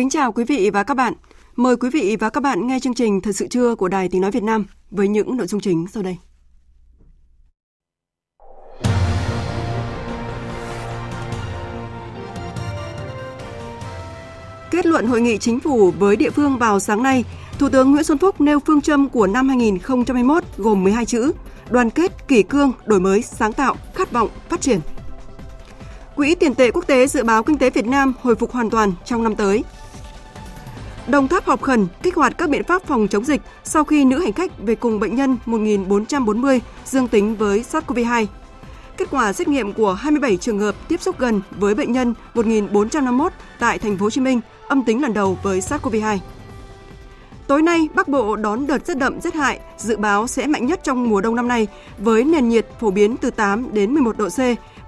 Kính chào quý vị và các bạn. Mời quý vị và các bạn nghe chương trình Thật sự trưa của Đài Tiếng Nói Việt Nam với những nội dung chính sau đây. Kết luận hội nghị chính phủ với địa phương vào sáng nay, Thủ tướng Nguyễn Xuân Phúc nêu phương châm của năm 2021 gồm 12 chữ: đoàn kết, kỷ cương, đổi mới, sáng tạo, khát vọng, phát triển. Quỹ tiền tệ quốc tế dự báo kinh tế Việt Nam hồi phục hoàn toàn trong năm tới. Đồng Tháp họp khẩn kích hoạt các biện pháp phòng chống dịch sau khi nữ hành khách về cùng bệnh nhân 1440 dương tính với SARS-CoV-2. Kết quả xét nghiệm của 27 trường hợp tiếp xúc gần với bệnh nhân 1451 tại thành phố Hồ Chí Minh âm tính lần đầu với SARS-CoV-2. Tối nay, Bắc Bộ đón đợt rét đậm rét hại, dự báo sẽ mạnh nhất trong mùa đông năm nay với nền nhiệt phổ biến từ 8 đến 11 độ C,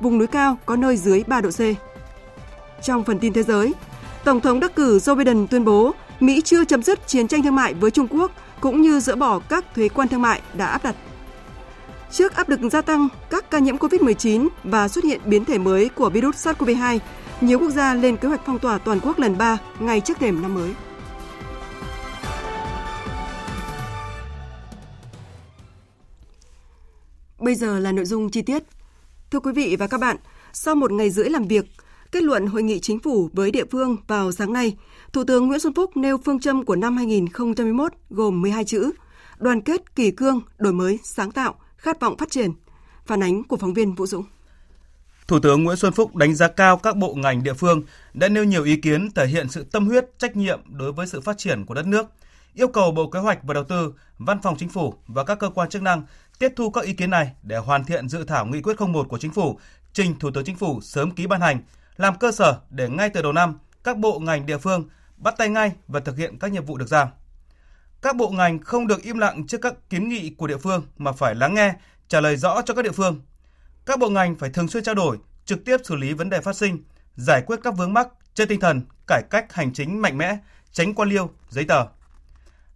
vùng núi cao có nơi dưới 3 độ C. Trong phần tin thế giới, Tổng thống đắc cử Joe Biden tuyên bố Mỹ chưa chấm dứt chiến tranh thương mại với Trung Quốc cũng như dỡ bỏ các thuế quan thương mại đã áp đặt. Trước áp lực gia tăng các ca nhiễm COVID-19 và xuất hiện biến thể mới của virus SARS-CoV-2, nhiều quốc gia lên kế hoạch phong tỏa toàn quốc lần 3 ngay trước thềm năm mới. Bây giờ là nội dung chi tiết. Thưa quý vị và các bạn, sau một ngày rưỡi làm việc, kết luận hội nghị chính phủ với địa phương vào sáng nay, Thủ tướng Nguyễn Xuân Phúc nêu phương châm của năm 2021 gồm 12 chữ: đoàn kết, kỳ cương, đổi mới, sáng tạo, khát vọng phát triển. Phản ánh của phóng viên Vũ Dũng. Thủ tướng Nguyễn Xuân Phúc đánh giá cao các bộ ngành địa phương đã nêu nhiều ý kiến thể hiện sự tâm huyết, trách nhiệm đối với sự phát triển của đất nước, yêu cầu Bộ Kế hoạch và Đầu tư, Văn phòng Chính phủ và các cơ quan chức năng tiếp thu các ý kiến này để hoàn thiện dự thảo nghị quyết 01 của Chính phủ, trình Thủ tướng Chính phủ sớm ký ban hành, làm cơ sở để ngay từ đầu năm các bộ ngành địa phương bắt tay ngay và thực hiện các nhiệm vụ được giao. Các bộ ngành không được im lặng trước các kiến nghị của địa phương mà phải lắng nghe, trả lời rõ cho các địa phương. Các bộ ngành phải thường xuyên trao đổi, trực tiếp xử lý vấn đề phát sinh, giải quyết các vướng mắc trên tinh thần cải cách hành chính mạnh mẽ, tránh quan liêu, giấy tờ.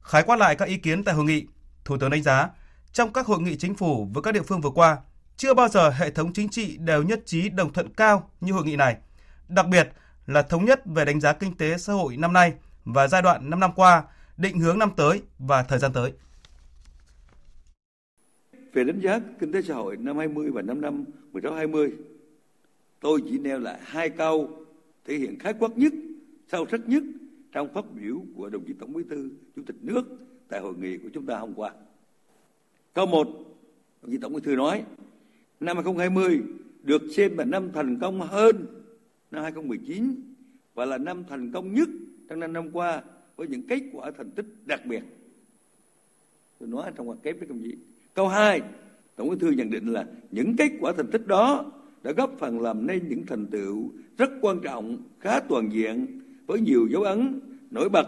Khái quát lại các ý kiến tại hội nghị, Thủ tướng đánh giá trong các hội nghị chính phủ với các địa phương vừa qua, chưa bao giờ hệ thống chính trị đều nhất trí đồng thuận cao như hội nghị này. Đặc biệt là thống nhất về đánh giá kinh tế xã hội năm nay và giai đoạn 5 năm qua, định hướng năm tới và thời gian tới. Về đánh giá kinh tế xã hội năm 20 và 5 năm 16-20, tôi chỉ nêu lại hai câu thể hiện khái quát nhất, sâu sắc nhất trong phát biểu của đồng chí Tổng Bí thư Chủ tịch nước tại hội nghị của chúng ta hôm qua. Câu 1, đồng chí Tổng Bí thư nói, năm 2020 được xem là năm thành công hơn năm 2019 và là năm thành công nhất trong năm năm qua với những kết quả thành tích đặc biệt. Tôi nói trong hoạt kép với công chí. Câu 2, Tổng Bí thư nhận định là những kết quả thành tích đó đã góp phần làm nên những thành tựu rất quan trọng, khá toàn diện với nhiều dấu ấn nổi bật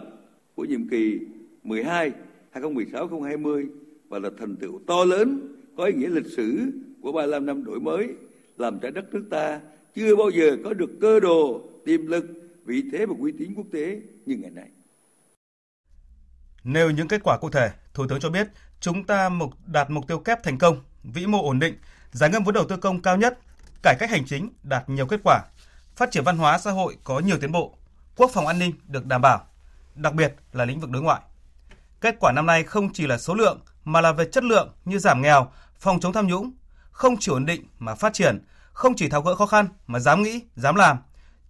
của nhiệm kỳ 12 2016-2020 và là thành tựu to lớn có ý nghĩa lịch sử của 35 năm đổi mới làm cho đất nước ta chưa bao giờ có được cơ đồ, tiềm lực, vị thế và uy tín quốc tế như ngày nay. Nêu những kết quả cụ thể, Thủ tướng cho biết chúng ta mục đạt mục tiêu kép thành công, vĩ mô ổn định, giải ngân vốn đầu tư công cao nhất, cải cách hành chính đạt nhiều kết quả, phát triển văn hóa xã hội có nhiều tiến bộ, quốc phòng an ninh được đảm bảo, đặc biệt là lĩnh vực đối ngoại. Kết quả năm nay không chỉ là số lượng mà là về chất lượng như giảm nghèo, phòng chống tham nhũng, không chỉ ổn định mà phát triển, không chỉ tháo gỡ khó khăn mà dám nghĩ, dám làm.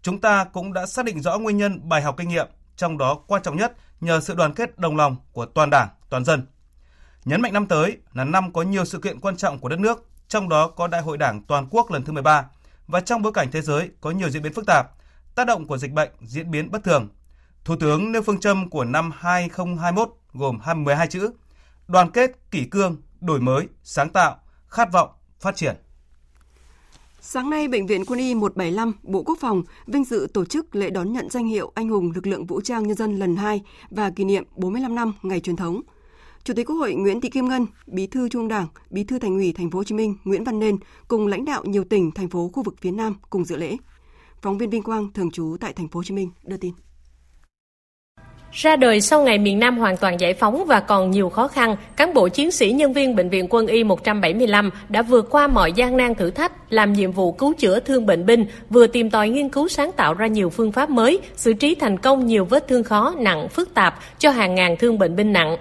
Chúng ta cũng đã xác định rõ nguyên nhân bài học kinh nghiệm, trong đó quan trọng nhất nhờ sự đoàn kết đồng lòng của toàn Đảng, toàn dân. Nhấn mạnh năm tới là năm có nhiều sự kiện quan trọng của đất nước, trong đó có Đại hội Đảng toàn quốc lần thứ 13 và trong bối cảnh thế giới có nhiều diễn biến phức tạp, tác động của dịch bệnh diễn biến bất thường. Thủ tướng nêu phương châm của năm 2021 gồm 12 chữ: đoàn kết, kỷ cương, đổi mới, sáng tạo, khát vọng, phát triển. Sáng nay, Bệnh viện Quân y 175, Bộ Quốc phòng vinh dự tổ chức lễ đón nhận danh hiệu Anh hùng lực lượng vũ trang nhân dân lần 2 và kỷ niệm 45 năm ngày truyền thống. Chủ tịch Quốc hội Nguyễn Thị Kim Ngân, Bí thư Trung Đảng, Bí thư Thành ủy Thành phố Hồ Chí Minh Nguyễn Văn Nên cùng lãnh đạo nhiều tỉnh thành phố khu vực phía Nam cùng dự lễ. Phóng viên Vinh Quang thường trú tại Thành phố Hồ Chí Minh đưa tin. Ra đời sau ngày miền Nam hoàn toàn giải phóng và còn nhiều khó khăn, cán bộ chiến sĩ nhân viên Bệnh viện Quân y 175 đã vượt qua mọi gian nan thử thách, làm nhiệm vụ cứu chữa thương bệnh binh, vừa tìm tòi nghiên cứu sáng tạo ra nhiều phương pháp mới, xử trí thành công nhiều vết thương khó, nặng, phức tạp cho hàng ngàn thương bệnh binh nặng.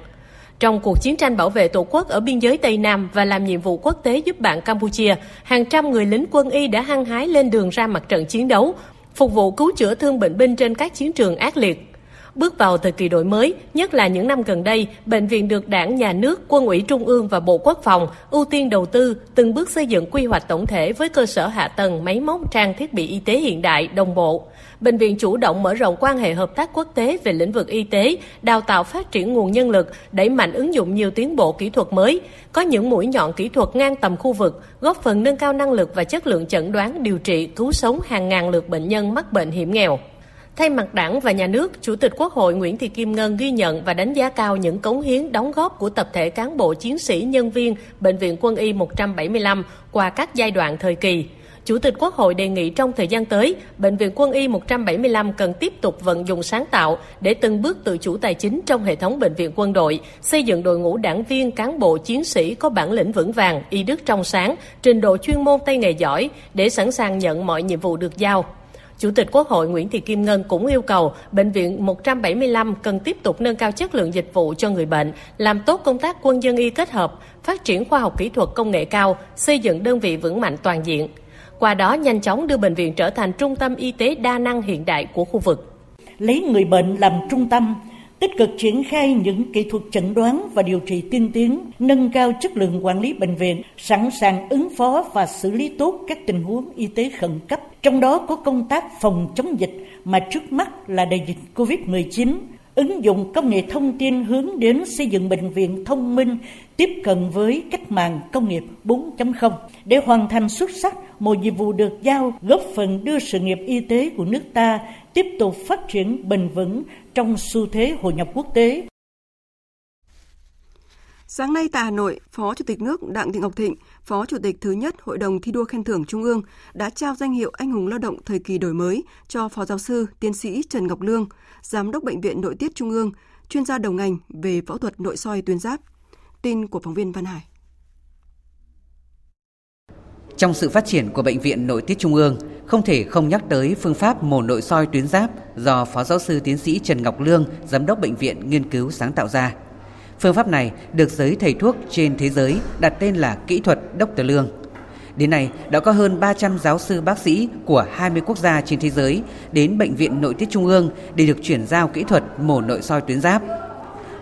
Trong cuộc chiến tranh bảo vệ Tổ quốc ở biên giới Tây Nam và làm nhiệm vụ quốc tế giúp bạn Campuchia, hàng trăm người lính quân y đã hăng hái lên đường ra mặt trận chiến đấu, phục vụ cứu chữa thương bệnh binh trên các chiến trường ác liệt. Bước vào thời kỳ đổi mới, nhất là những năm gần đây, bệnh viện được Đảng, Nhà nước, Quân ủy Trung ương và Bộ Quốc phòng ưu tiên đầu tư, từng bước xây dựng quy hoạch tổng thể với cơ sở hạ tầng, máy móc, trang thiết bị y tế hiện đại, đồng bộ. Bệnh viện chủ động mở rộng quan hệ hợp tác quốc tế về lĩnh vực y tế, đào tạo phát triển nguồn nhân lực, đẩy mạnh ứng dụng nhiều tiến bộ kỹ thuật mới, có những mũi nhọn kỹ thuật ngang tầm khu vực, góp phần nâng cao năng lực và chất lượng chẩn đoán, điều trị, cứu sống hàng ngàn lượt bệnh nhân mắc bệnh hiểm nghèo. Thay mặt Đảng và Nhà nước, Chủ tịch Quốc hội Nguyễn Thị Kim Ngân ghi nhận và đánh giá cao những cống hiến đóng góp của tập thể cán bộ chiến sĩ nhân viên Bệnh viện Quân y 175 qua các giai đoạn thời kỳ. Chủ tịch Quốc hội đề nghị trong thời gian tới, Bệnh viện Quân y 175 cần tiếp tục vận dụng sáng tạo để từng bước tự chủ tài chính trong hệ thống bệnh viện quân đội, xây dựng đội ngũ đảng viên, cán bộ, chiến sĩ có bản lĩnh vững vàng, y đức trong sáng, trình độ chuyên môn tay nghề giỏi để sẵn sàng nhận mọi nhiệm vụ được giao. Chủ tịch Quốc hội Nguyễn Thị Kim Ngân cũng yêu cầu Bệnh viện 175 cần tiếp tục nâng cao chất lượng dịch vụ cho người bệnh, làm tốt công tác quân dân y kết hợp, phát triển khoa học kỹ thuật công nghệ cao, xây dựng đơn vị vững mạnh toàn diện. Qua đó nhanh chóng đưa bệnh viện trở thành trung tâm y tế đa năng hiện đại của khu vực. Lấy người bệnh làm trung tâm, tích cực triển khai những kỹ thuật chẩn đoán và điều trị tiên tiến, nâng cao chất lượng quản lý bệnh viện, sẵn sàng ứng phó và xử lý tốt các tình huống y tế khẩn cấp, trong đó có công tác phòng chống dịch mà trước mắt là đại dịch COVID-19, ứng dụng công nghệ thông tin hướng đến xây dựng bệnh viện thông minh tiếp cận với cách mạng công nghiệp 4.0 để hoàn thành xuất sắc một nhiệm vụ được giao góp phần đưa sự nghiệp y tế của nước ta tiếp tục phát triển bền vững trong xu thế hội nhập quốc tế. Sáng nay tại Hà Nội, Phó Chủ tịch nước Đặng Thị Ngọc Thịnh, Phó Chủ tịch thứ nhất Hội đồng thi đua khen thưởng Trung ương đã trao danh hiệu Anh hùng lao động thời kỳ đổi mới cho Phó giáo sư, tiến sĩ Trần Ngọc Lương, Giám đốc Bệnh viện Nội tiết Trung ương, chuyên gia đầu ngành về phẫu thuật nội soi tuyến giáp. Tin của phóng viên Văn Hải. Trong sự phát triển của Bệnh viện Nội tiết Trung ương, không thể không nhắc tới phương pháp mổ nội soi tuyến giáp do Phó giáo sư tiến sĩ Trần Ngọc Lương, Giám đốc Bệnh viện nghiên cứu sáng tạo ra. Phương pháp này được giới thầy thuốc trên thế giới đặt tên là kỹ thuật Dr. Lương. Đến nay, đã có hơn 300 giáo sư bác sĩ của 20 quốc gia trên thế giới đến Bệnh viện Nội tiết Trung ương để được chuyển giao kỹ thuật mổ nội soi tuyến giáp.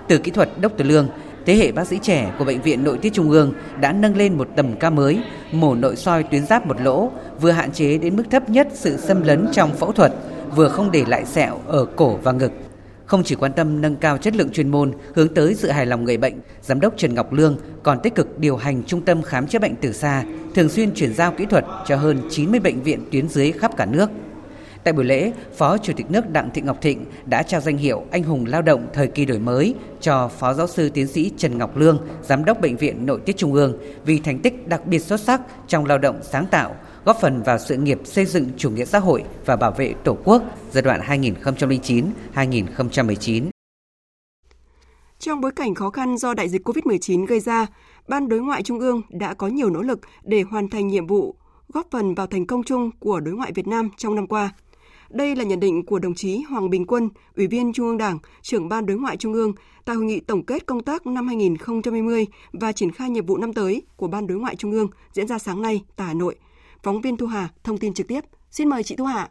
Từ kỹ thuật Dr. Lương, thế hệ bác sĩ trẻ của Bệnh viện Nội tiết Trung ương đã nâng lên một tầm cao mới, mổ nội soi tuyến giáp một lỗ, vừa hạn chế đến mức thấp nhất sự xâm lấn trong phẫu thuật, vừa không để lại sẹo ở cổ và ngực. Không chỉ quan tâm nâng cao chất lượng chuyên môn, hướng tới sự hài lòng người bệnh, Giám đốc Trần Ngọc Lương còn tích cực điều hành trung tâm khám chữa bệnh từ xa, thường xuyên chuyển giao kỹ thuật cho hơn 90 bệnh viện tuyến dưới khắp cả nước. Tại buổi lễ, Phó Chủ tịch nước Đặng Thị Ngọc Thịnh đã trao danh hiệu Anh hùng lao động thời kỳ đổi mới cho Phó Giáo sư Tiến sĩ Trần Ngọc Lương, Giám đốc Bệnh viện Nội tiết Trung ương vì thành tích đặc biệt xuất sắc trong lao động sáng tạo, góp phần vào sự nghiệp xây dựng chủ nghĩa xã hội và bảo vệ Tổ quốc giai đoạn 2009-2019. Trong bối cảnh khó khăn do đại dịch COVID-19 gây ra, Ban Đối ngoại Trung ương đã có nhiều nỗ lực để hoàn thành nhiệm vụ, góp phần vào thành công chung của đối ngoại Việt Nam trong năm qua. Đây là nhận định của đồng chí Hoàng Bình Quân, Ủy viên Trung ương Đảng, trưởng Ban Đối ngoại Trung ương tại hội nghị tổng kết công tác năm 2020 và triển khai nhiệm vụ năm tới của Ban Đối ngoại Trung ương diễn ra sáng nay tại Hà Nội. Phóng viên Thu Hà thông tin trực tiếp. Xin mời chị Thu Hà.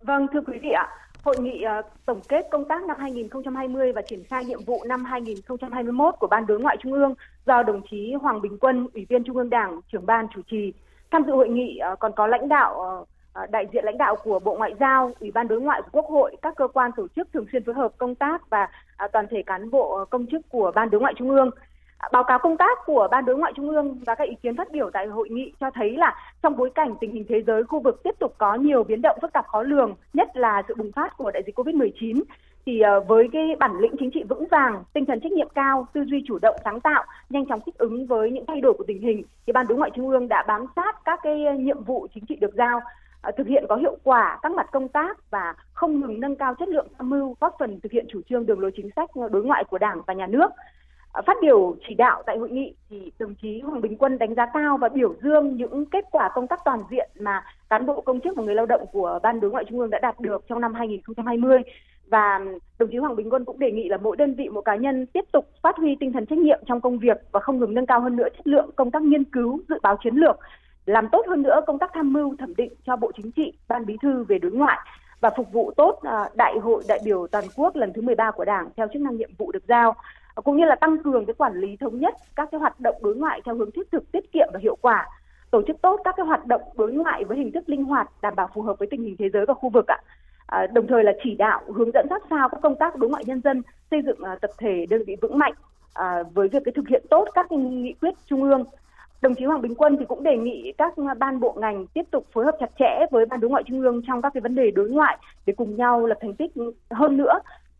Vâng, thưa quý vị ạ, Hội nghị ờ, tổng kết công tác năm 2020 và triển khai nhiệm vụ năm 2021 của Ban Đối ngoại Trung ương do đồng chí Hoàng Bình Quân, Ủy viên Trung ương Đảng, trưởng ban chủ trì Tham dự hội nghị ờ, còn có lãnh đạo ờ, Ờ, đại diện lãnh đạo của Bộ Ngoại giao, Ủy ban Đối ngoại của Quốc hội, các cơ quan tổ chức thường xuyên phối hợp công tác và à, toàn thể cán bộ ờ, công chức của Ban Đối ngoại Trung ương. À, báo cáo công tác của Ban Đối ngoại Trung ương và các ý kiến phát biểu tại hội nghị cho thấy là trong bối cảnh tình hình thế giới khu vực tiếp tục có nhiều biến động phức tạp khó lường, nhất là sự bùng phát của đại dịch COVID-19, thì ờ, với cái bản lĩnh chính trị vững vàng, tinh thần trách nhiệm cao, tư duy chủ động sáng tạo, nhanh chóng thích ứng với những thay đổi của tình hình, thì Ban Đối ngoại Trung ương đã bám sát các cái nhiệm vụ chính trị được giao, À, thực hiện có hiệu quả các mặt công tác và không ngừng nâng cao chất lượng tham mưu, góp phần thực hiện chủ trương đường lối chính sách đối ngoại của Đảng và Nhà nước. À, phát biểu chỉ đạo tại hội nghị thì đồng chí Hoàng Bình Quân đánh giá cao và biểu dương những kết quả công tác toàn diện mà cán bộ công chức và người lao động của Ban Đối ngoại Trung ương đã đạt được trong năm 2020 và đồng chí Hoàng Bình Quân cũng đề nghị là mỗi đơn vị mỗi cá nhân tiếp tục phát huy tinh thần trách nhiệm trong công việc và không ngừng nâng cao hơn nữa chất lượng công tác nghiên cứu dự báo chiến lược làm tốt hơn nữa công tác tham mưu thẩm định cho Bộ Chính trị, Ban Bí thư về đối ngoại và phục vụ tốt à, đại hội đại biểu toàn quốc lần thứ 13 của Đảng theo chức năng nhiệm vụ được giao cũng như là tăng cường cái quản lý thống nhất các cái hoạt động đối ngoại theo hướng thiết thực, tiết kiệm và hiệu quả tổ chức tốt các cái hoạt động đối ngoại với hình thức linh hoạt đảm bảo phù hợp với tình hình thế giới và khu vực ạ. À, đồng thời là chỉ đạo hướng dẫn sát sao các công tác đối ngoại nhân dân xây dựng à, tập thể đơn vị vững mạnh à, với việc cái thực hiện tốt các cái nghị quyết trung ương đồng chí Hoàng Bình Quân thì cũng đề nghị các ban bộ ngành tiếp tục phối hợp chặt chẽ với ban đối ngoại trung ương trong các cái vấn đề đối ngoại để cùng nhau lập thành tích hơn nữa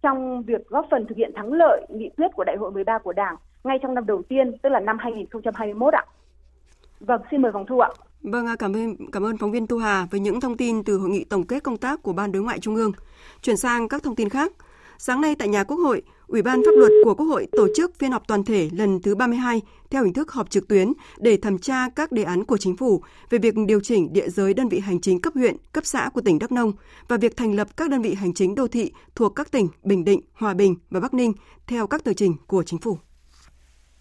trong việc góp phần thực hiện thắng lợi nghị quyết của Đại hội 13 của Đảng ngay trong năm đầu tiên, tức là năm 2021 ạ. Vâng, xin mời Vòng thu ạ. Vâng, cảm ơn cảm ơn phóng viên Tu Hà với những thông tin từ hội nghị tổng kết công tác của Ban Đối ngoại Trung ương. Chuyển sang các thông tin khác. Sáng nay tại nhà Quốc hội, Ủy ban pháp luật của Quốc hội tổ chức phiên họp toàn thể lần thứ 32 theo hình thức họp trực tuyến để thẩm tra các đề án của chính phủ về việc điều chỉnh địa giới đơn vị hành chính cấp huyện, cấp xã của tỉnh Đắk Nông và việc thành lập các đơn vị hành chính đô thị thuộc các tỉnh Bình Định, Hòa Bình và Bắc Ninh theo các tờ trình của chính phủ.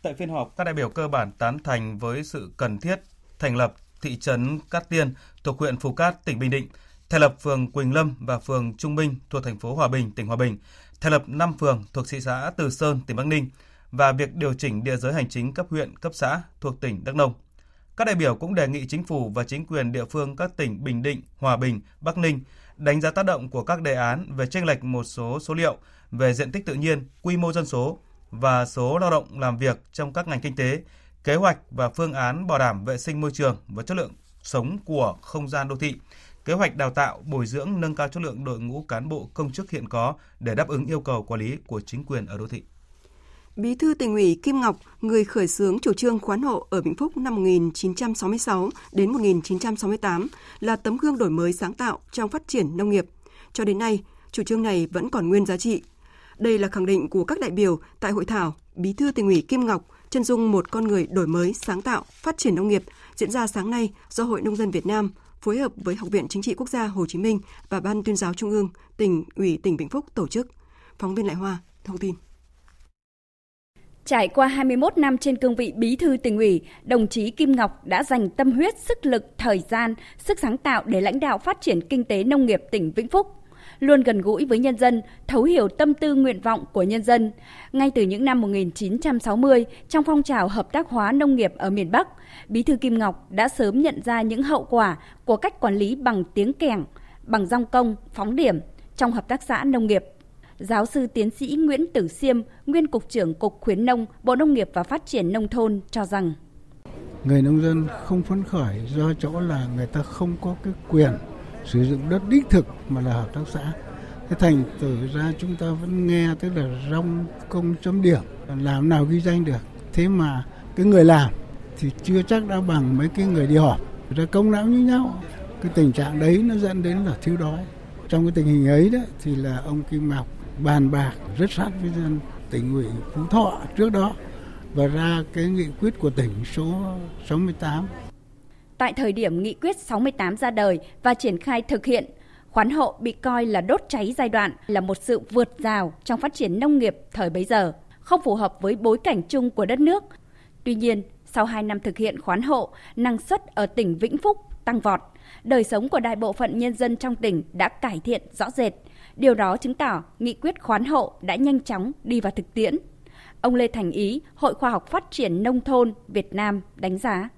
Tại phiên họp, các đại biểu cơ bản tán thành với sự cần thiết thành lập thị trấn Cát Tiên thuộc huyện Phú Cát, tỉnh Bình Định, thành lập phường Quỳnh Lâm và phường Trung Minh thuộc thành phố Hòa Bình, tỉnh Hòa Bình, thành lập 5 phường thuộc thị xã Từ Sơn, tỉnh Bắc Ninh và việc điều chỉnh địa giới hành chính cấp huyện, cấp xã thuộc tỉnh Đắk Nông. Các đại biểu cũng đề nghị chính phủ và chính quyền địa phương các tỉnh Bình Định, Hòa Bình, Bắc Ninh đánh giá tác động của các đề án về chênh lệch một số số liệu về diện tích tự nhiên, quy mô dân số và số lao động làm việc trong các ngành kinh tế, kế hoạch và phương án bảo đảm vệ sinh môi trường và chất lượng sống của không gian đô thị, kế hoạch đào tạo, bồi dưỡng nâng cao chất lượng đội ngũ cán bộ công chức hiện có để đáp ứng yêu cầu quản lý của chính quyền ở đô thị. Bí thư tỉnh ủy Kim Ngọc, người khởi xướng chủ trương khoán hộ ở Vĩnh Phúc năm 1966 đến 1968, là tấm gương đổi mới sáng tạo trong phát triển nông nghiệp. Cho đến nay, chủ trương này vẫn còn nguyên giá trị. Đây là khẳng định của các đại biểu tại hội thảo Bí thư tỉnh ủy Kim Ngọc chân dung một con người đổi mới, sáng tạo, phát triển nông nghiệp diễn ra sáng nay do Hội Nông dân Việt Nam phối hợp với Học viện Chính trị Quốc gia Hồ Chí Minh và Ban tuyên giáo Trung ương, tỉnh ủy tỉnh Vĩnh Phúc tổ chức. Phóng viên Lại Hoa thông tin. Trải qua 21 năm trên cương vị bí thư tỉnh ủy, đồng chí Kim Ngọc đã dành tâm huyết, sức lực, thời gian, sức sáng tạo để lãnh đạo phát triển kinh tế nông nghiệp tỉnh Vĩnh Phúc luôn gần gũi với nhân dân, thấu hiểu tâm tư nguyện vọng của nhân dân. Ngay từ những năm 1960, trong phong trào hợp tác hóa nông nghiệp ở miền Bắc, Bí thư Kim Ngọc đã sớm nhận ra những hậu quả của cách quản lý bằng tiếng kẻng, bằng rong công, phóng điểm trong hợp tác xã nông nghiệp. Giáo sư tiến sĩ Nguyễn Tử Siêm, nguyên cục trưởng Cục Khuyến nông, Bộ Nông nghiệp và Phát triển nông thôn cho rằng người nông dân không phấn khởi do chỗ là người ta không có cái quyền sử dụng đất đích thực mà là hợp tác xã. Thế thành từ ra chúng ta vẫn nghe tức là rong công chấm điểm, làm nào ghi danh được. Thế mà cái người làm thì chưa chắc đã bằng mấy cái người đi họp. Ra công não như nhau, cái tình trạng đấy nó dẫn đến là thiếu đói. Trong cái tình hình ấy đó thì là ông Kim Ngọc bàn bạc rất sát với dân tỉnh ủy Phú Thọ trước đó và ra cái nghị quyết của tỉnh số 68 Tại thời điểm nghị quyết 68 ra đời và triển khai thực hiện, khoán hộ bị coi là đốt cháy giai đoạn là một sự vượt rào trong phát triển nông nghiệp thời bấy giờ, không phù hợp với bối cảnh chung của đất nước. Tuy nhiên, sau 2 năm thực hiện khoán hộ, năng suất ở tỉnh Vĩnh Phúc tăng vọt, đời sống của đại bộ phận nhân dân trong tỉnh đã cải thiện rõ rệt. Điều đó chứng tỏ nghị quyết khoán hộ đã nhanh chóng đi vào thực tiễn. Ông Lê Thành Ý, Hội Khoa học Phát triển Nông thôn Việt Nam đánh giá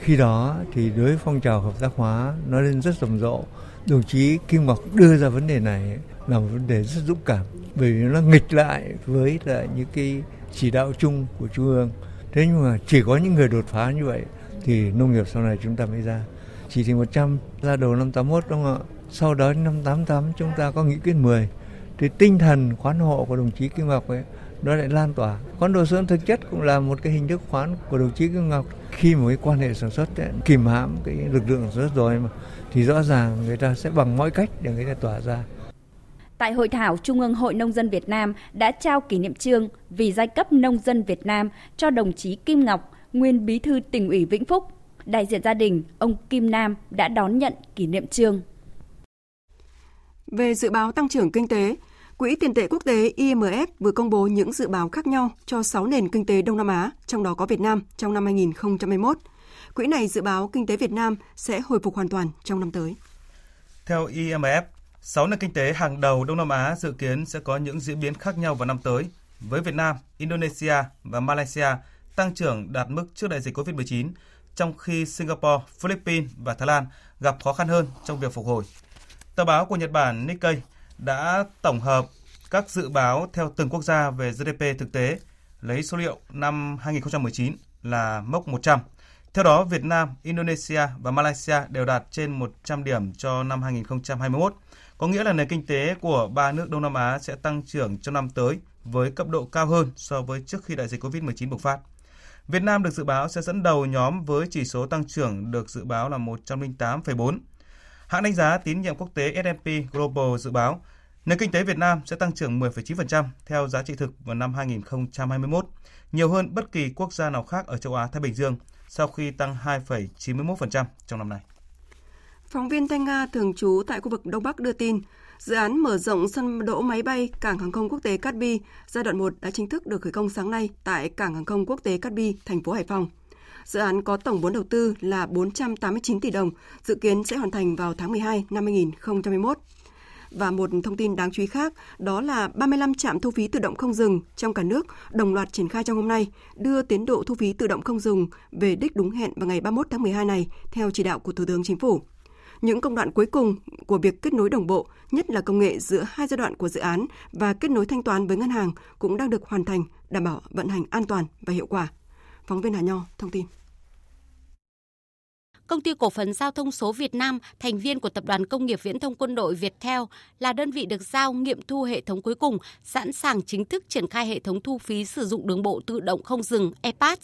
khi đó thì đối với phong trào hợp tác hóa nó lên rất rầm rộ. Đồng chí Kim Ngọc đưa ra vấn đề này là một vấn đề rất dũng cảm, bởi vì nó nghịch lại với lại những cái chỉ đạo chung của trung ương. Thế nhưng mà chỉ có những người đột phá như vậy thì nông nghiệp sau này chúng ta mới ra. Chỉ thị 100 ra đầu năm 81 đúng không ạ? Sau đó năm 88 chúng ta có nghị quyết 10. Thì tinh thần khoán hộ của đồng chí Kim Ngọc ấy nó lại lan tỏa. Khoán đồ sơn thực chất cũng là một cái hình thức khoán của đồng chí Kim Ngọc khi một cái quan hệ sản xuất ấy, kìm hãm cái lực lượng sản xuất rồi mà thì rõ ràng người ta sẽ bằng mọi cách để người ta tỏa ra. Tại hội thảo, Trung ương Hội Nông dân Việt Nam đã trao kỷ niệm trương vì giai cấp nông dân Việt Nam cho đồng chí Kim Ngọc, nguyên bí thư tỉnh ủy Vĩnh Phúc. Đại diện gia đình, ông Kim Nam đã đón nhận kỷ niệm trương. Về dự báo tăng trưởng kinh tế, Quỹ tiền tệ quốc tế IMF vừa công bố những dự báo khác nhau cho 6 nền kinh tế Đông Nam Á, trong đó có Việt Nam trong năm 2021. Quỹ này dự báo kinh tế Việt Nam sẽ hồi phục hoàn toàn trong năm tới. Theo IMF, 6 nền kinh tế hàng đầu Đông Nam Á dự kiến sẽ có những diễn biến khác nhau vào năm tới. Với Việt Nam, Indonesia và Malaysia tăng trưởng đạt mức trước đại dịch COVID-19, trong khi Singapore, Philippines và Thái Lan gặp khó khăn hơn trong việc phục hồi. Tờ báo của Nhật Bản Nikkei đã tổng hợp các dự báo theo từng quốc gia về GDP thực tế, lấy số liệu năm 2019 là mốc 100. Theo đó, Việt Nam, Indonesia và Malaysia đều đạt trên 100 điểm cho năm 2021, có nghĩa là nền kinh tế của ba nước Đông Nam Á sẽ tăng trưởng trong năm tới với cấp độ cao hơn so với trước khi đại dịch COVID-19 bùng phát. Việt Nam được dự báo sẽ dẫn đầu nhóm với chỉ số tăng trưởng được dự báo là 108,4. Hãng đánh giá tín nhiệm quốc tế S&P Global dự báo nền kinh tế Việt Nam sẽ tăng trưởng 10,9% theo giá trị thực vào năm 2021, nhiều hơn bất kỳ quốc gia nào khác ở châu Á Thái Bình Dương sau khi tăng 2,91% trong năm nay. Phóng viên Thanh Nga thường trú tại khu vực Đông Bắc đưa tin, dự án mở rộng sân đỗ máy bay cảng hàng không quốc tế Cát Bi giai đoạn 1 đã chính thức được khởi công sáng nay tại cảng hàng không quốc tế Cát Bi, thành phố Hải Phòng. Dự án có tổng vốn đầu tư là 489 tỷ đồng, dự kiến sẽ hoàn thành vào tháng 12 năm 2021. Và một thông tin đáng chú ý khác, đó là 35 trạm thu phí tự động không dừng trong cả nước đồng loạt triển khai trong hôm nay, đưa tiến độ thu phí tự động không dừng về đích đúng hẹn vào ngày 31 tháng 12 này theo chỉ đạo của Thủ tướng Chính phủ. Những công đoạn cuối cùng của việc kết nối đồng bộ, nhất là công nghệ giữa hai giai đoạn của dự án và kết nối thanh toán với ngân hàng cũng đang được hoàn thành, đảm bảo vận hành an toàn và hiệu quả. Phóng viên Hà Nho thông tin. Công ty cổ phần giao thông số Việt Nam, thành viên của Tập đoàn Công nghiệp Viễn thông Quân đội Viettel, là đơn vị được giao nghiệm thu hệ thống cuối cùng, sẵn sàng chính thức triển khai hệ thống thu phí sử dụng đường bộ tự động không dừng EPAS.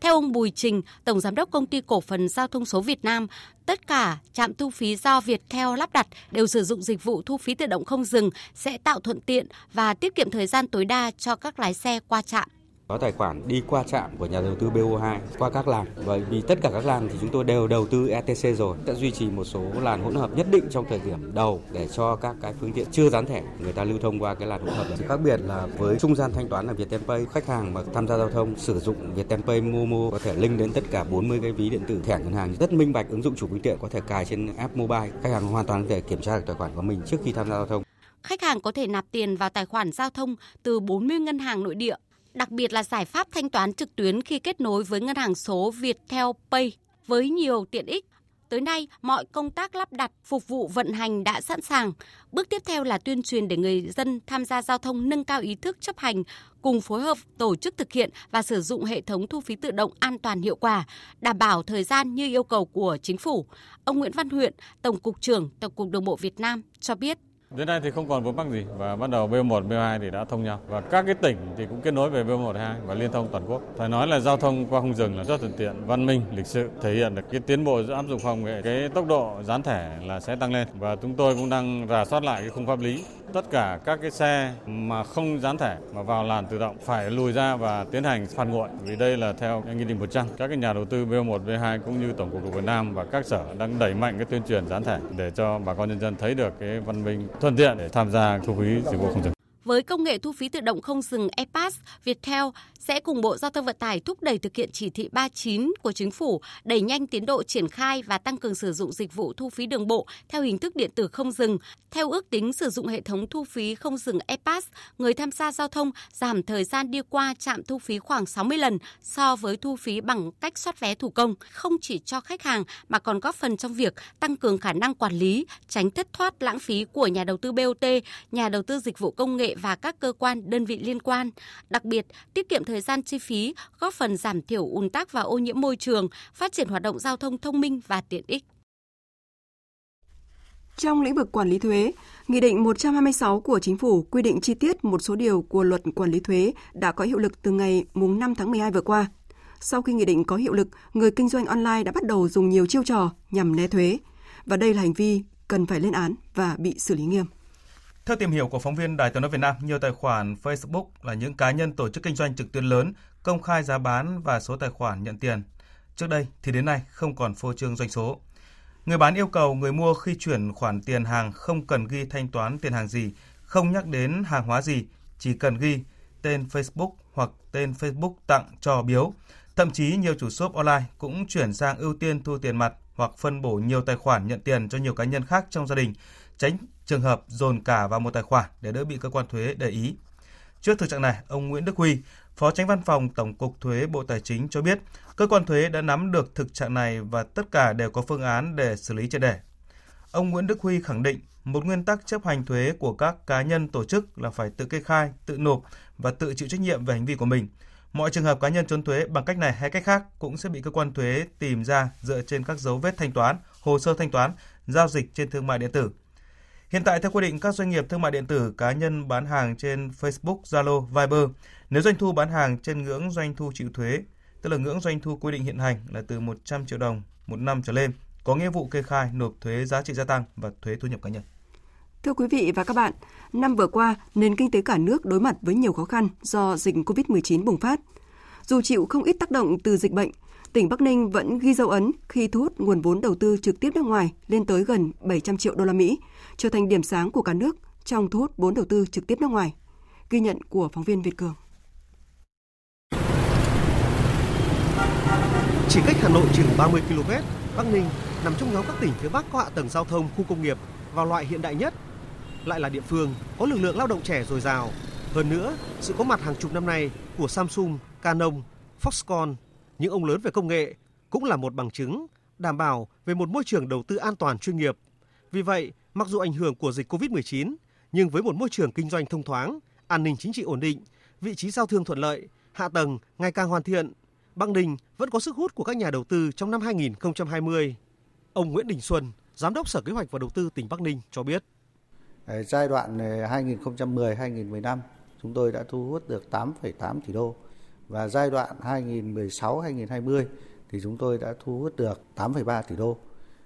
Theo ông Bùi Trình, Tổng Giám đốc Công ty Cổ phần Giao thông số Việt Nam, tất cả trạm thu phí do Viettel lắp đặt đều sử dụng dịch vụ thu phí tự động không dừng sẽ tạo thuận tiện và tiết kiệm thời gian tối đa cho các lái xe qua trạm. Có tài khoản đi qua trạm của nhà đầu tư BO2 qua các làn. Bởi vì tất cả các làn thì chúng tôi đều đầu tư ETC rồi. Sẽ duy trì một số làn hỗn hợp nhất định trong thời điểm đầu để cho các cái phương tiện chưa dán thẻ người ta lưu thông qua cái làn hỗn hợp này. Khác biệt là với trung gian thanh toán là Viettelpay, khách hàng mà tham gia giao thông sử dụng Viettelpay Momo có thể link đến tất cả 40 cái ví điện tử thẻ ngân hàng rất minh bạch ứng dụng chủ phương tiện có thể cài trên app mobile. Khách hàng hoàn toàn có thể kiểm tra được tài khoản của mình trước khi tham gia giao thông khách hàng có thể nạp tiền vào tài khoản giao thông từ 40 ngân hàng nội địa đặc biệt là giải pháp thanh toán trực tuyến khi kết nối với ngân hàng số Viettel Pay với nhiều tiện ích. Tới nay, mọi công tác lắp đặt, phục vụ vận hành đã sẵn sàng. Bước tiếp theo là tuyên truyền để người dân tham gia giao thông nâng cao ý thức chấp hành, cùng phối hợp tổ chức thực hiện và sử dụng hệ thống thu phí tự động an toàn hiệu quả, đảm bảo thời gian như yêu cầu của chính phủ. Ông Nguyễn Văn Huyện, Tổng cục trưởng Tổng cục Đường bộ Việt Nam cho biết. Đến nay thì không còn vướng mắc gì và bắt đầu BO1, BO2 thì đã thông nhau và các cái tỉnh thì cũng kết nối về BO1, 2 và liên thông toàn quốc. Phải nói là giao thông qua không dừng là rất thuận tiện, văn minh, lịch sự, thể hiện được cái tiến bộ giữa áp dụng khoa học nghệ, cái tốc độ dán thẻ là sẽ tăng lên và chúng tôi cũng đang rà soát lại cái khung pháp lý. Tất cả các cái xe mà không dán thẻ mà vào làn tự động phải lùi ra và tiến hành phạt nguội vì đây là theo nghị định 100. Các cái nhà đầu tư BO1, V2 cũng như Tổng cục Đường Việt Nam và các sở đang đẩy mạnh cái tuyên truyền dán thẻ để cho bà con nhân dân thấy được cái văn minh thuận tiện để tham gia thu phí dịch vụ không dừng. Với công nghệ thu phí tự động không dừng EPAS, Viettel sẽ cùng Bộ Giao thông Vận tải thúc đẩy thực hiện chỉ thị 39 của Chính phủ, đẩy nhanh tiến độ triển khai và tăng cường sử dụng dịch vụ thu phí đường bộ theo hình thức điện tử không dừng. Theo ước tính sử dụng hệ thống thu phí không dừng EPAS, người tham gia giao thông giảm thời gian đi qua trạm thu phí khoảng 60 lần so với thu phí bằng cách soát vé thủ công, không chỉ cho khách hàng mà còn góp phần trong việc tăng cường khả năng quản lý, tránh thất thoát lãng phí của nhà đầu tư BOT, nhà đầu tư dịch vụ công nghệ và các cơ quan, đơn vị liên quan. Đặc biệt, tiết kiệm thời gian chi phí, góp phần giảm thiểu ùn tắc và ô nhiễm môi trường, phát triển hoạt động giao thông thông minh và tiện ích. Trong lĩnh vực quản lý thuế, Nghị định 126 của Chính phủ quy định chi tiết một số điều của luật quản lý thuế đã có hiệu lực từ ngày 5 tháng 12 vừa qua. Sau khi nghị định có hiệu lực, người kinh doanh online đã bắt đầu dùng nhiều chiêu trò nhằm né thuế. Và đây là hành vi cần phải lên án và bị xử lý nghiêm. Theo tìm hiểu của phóng viên Đài tiếng nói Việt Nam, nhiều tài khoản Facebook là những cá nhân tổ chức kinh doanh trực tuyến lớn công khai giá bán và số tài khoản nhận tiền. Trước đây thì đến nay không còn phô trương doanh số. Người bán yêu cầu người mua khi chuyển khoản tiền hàng không cần ghi thanh toán tiền hàng gì, không nhắc đến hàng hóa gì, chỉ cần ghi tên Facebook hoặc tên Facebook tặng cho biếu. Thậm chí nhiều chủ shop online cũng chuyển sang ưu tiên thu tiền mặt hoặc phân bổ nhiều tài khoản nhận tiền cho nhiều cá nhân khác trong gia đình, tránh trường hợp dồn cả vào một tài khoản để đỡ bị cơ quan thuế để ý. Trước thực trạng này, ông Nguyễn Đức Huy, Phó Tránh Văn phòng Tổng cục Thuế Bộ Tài chính cho biết, cơ quan thuế đã nắm được thực trạng này và tất cả đều có phương án để xử lý triệt để. Ông Nguyễn Đức Huy khẳng định, một nguyên tắc chấp hành thuế của các cá nhân tổ chức là phải tự kê khai, tự nộp và tự chịu trách nhiệm về hành vi của mình. Mọi trường hợp cá nhân trốn thuế bằng cách này hay cách khác cũng sẽ bị cơ quan thuế tìm ra dựa trên các dấu vết thanh toán, hồ sơ thanh toán, giao dịch trên thương mại điện tử. Hiện tại theo quy định các doanh nghiệp thương mại điện tử cá nhân bán hàng trên Facebook, Zalo, Viber, nếu doanh thu bán hàng trên ngưỡng doanh thu chịu thuế, tức là ngưỡng doanh thu quy định hiện hành là từ 100 triệu đồng một năm trở lên, có nghĩa vụ kê khai nộp thuế giá trị gia tăng và thuế thu nhập cá nhân. Thưa quý vị và các bạn, năm vừa qua, nền kinh tế cả nước đối mặt với nhiều khó khăn do dịch COVID-19 bùng phát. Dù chịu không ít tác động từ dịch bệnh, tỉnh Bắc Ninh vẫn ghi dấu ấn khi thu hút nguồn vốn đầu tư trực tiếp nước ngoài lên tới gần 700 triệu đô la Mỹ, trở thành điểm sáng của cả nước trong thu hút vốn đầu tư trực tiếp nước ngoài. Ghi nhận của phóng viên Việt Cường. Chỉ cách Hà Nội chừng 30 km, Bắc Ninh nằm trong nhóm các tỉnh phía Bắc có hạ tầng giao thông, khu công nghiệp và loại hiện đại nhất. Lại là địa phương có lực lượng lao động trẻ dồi dào. Hơn nữa, sự có mặt hàng chục năm nay của Samsung, Canon, Foxconn, những ông lớn về công nghệ cũng là một bằng chứng đảm bảo về một môi trường đầu tư an toàn chuyên nghiệp. Vì vậy, mặc dù ảnh hưởng của dịch Covid-19, nhưng với một môi trường kinh doanh thông thoáng, an ninh chính trị ổn định, vị trí giao thương thuận lợi, hạ tầng ngày càng hoàn thiện, Bắc Ninh vẫn có sức hút của các nhà đầu tư trong năm 2020. Ông Nguyễn Đình Xuân, Giám đốc Sở Kế hoạch và Đầu tư tỉnh Bắc Ninh cho biết. Ờ, giai đoạn ờ, 2010-2015, chúng tôi đã thu hút được 8,8 tỷ đô và giai đoạn 2016-2020 thì chúng tôi đã thu hút được 8,3 tỷ đô.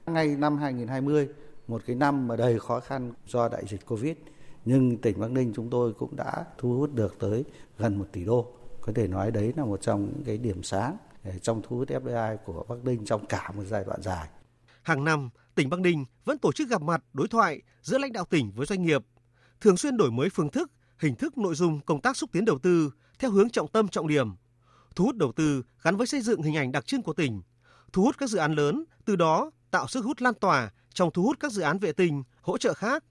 Ngay năm 2020, một cái năm mà đầy khó khăn do đại dịch Covid, nhưng tỉnh Bắc Ninh chúng tôi cũng đã thu hút được tới gần 1 tỷ đô. Có thể nói đấy là một trong những cái điểm sáng ờ, trong thu hút FDI của Bắc Ninh trong cả một giai đoạn dài. Hàng năm, tỉnh Bắc Ninh vẫn tổ chức gặp mặt đối thoại giữa lãnh đạo tỉnh với doanh nghiệp, thường xuyên đổi mới phương thức, hình thức nội dung công tác xúc tiến đầu tư theo hướng trọng tâm trọng điểm, thu hút đầu tư gắn với xây dựng hình ảnh đặc trưng của tỉnh, thu hút các dự án lớn, từ đó tạo sức hút lan tỏa trong thu hút các dự án vệ tinh, hỗ trợ khác.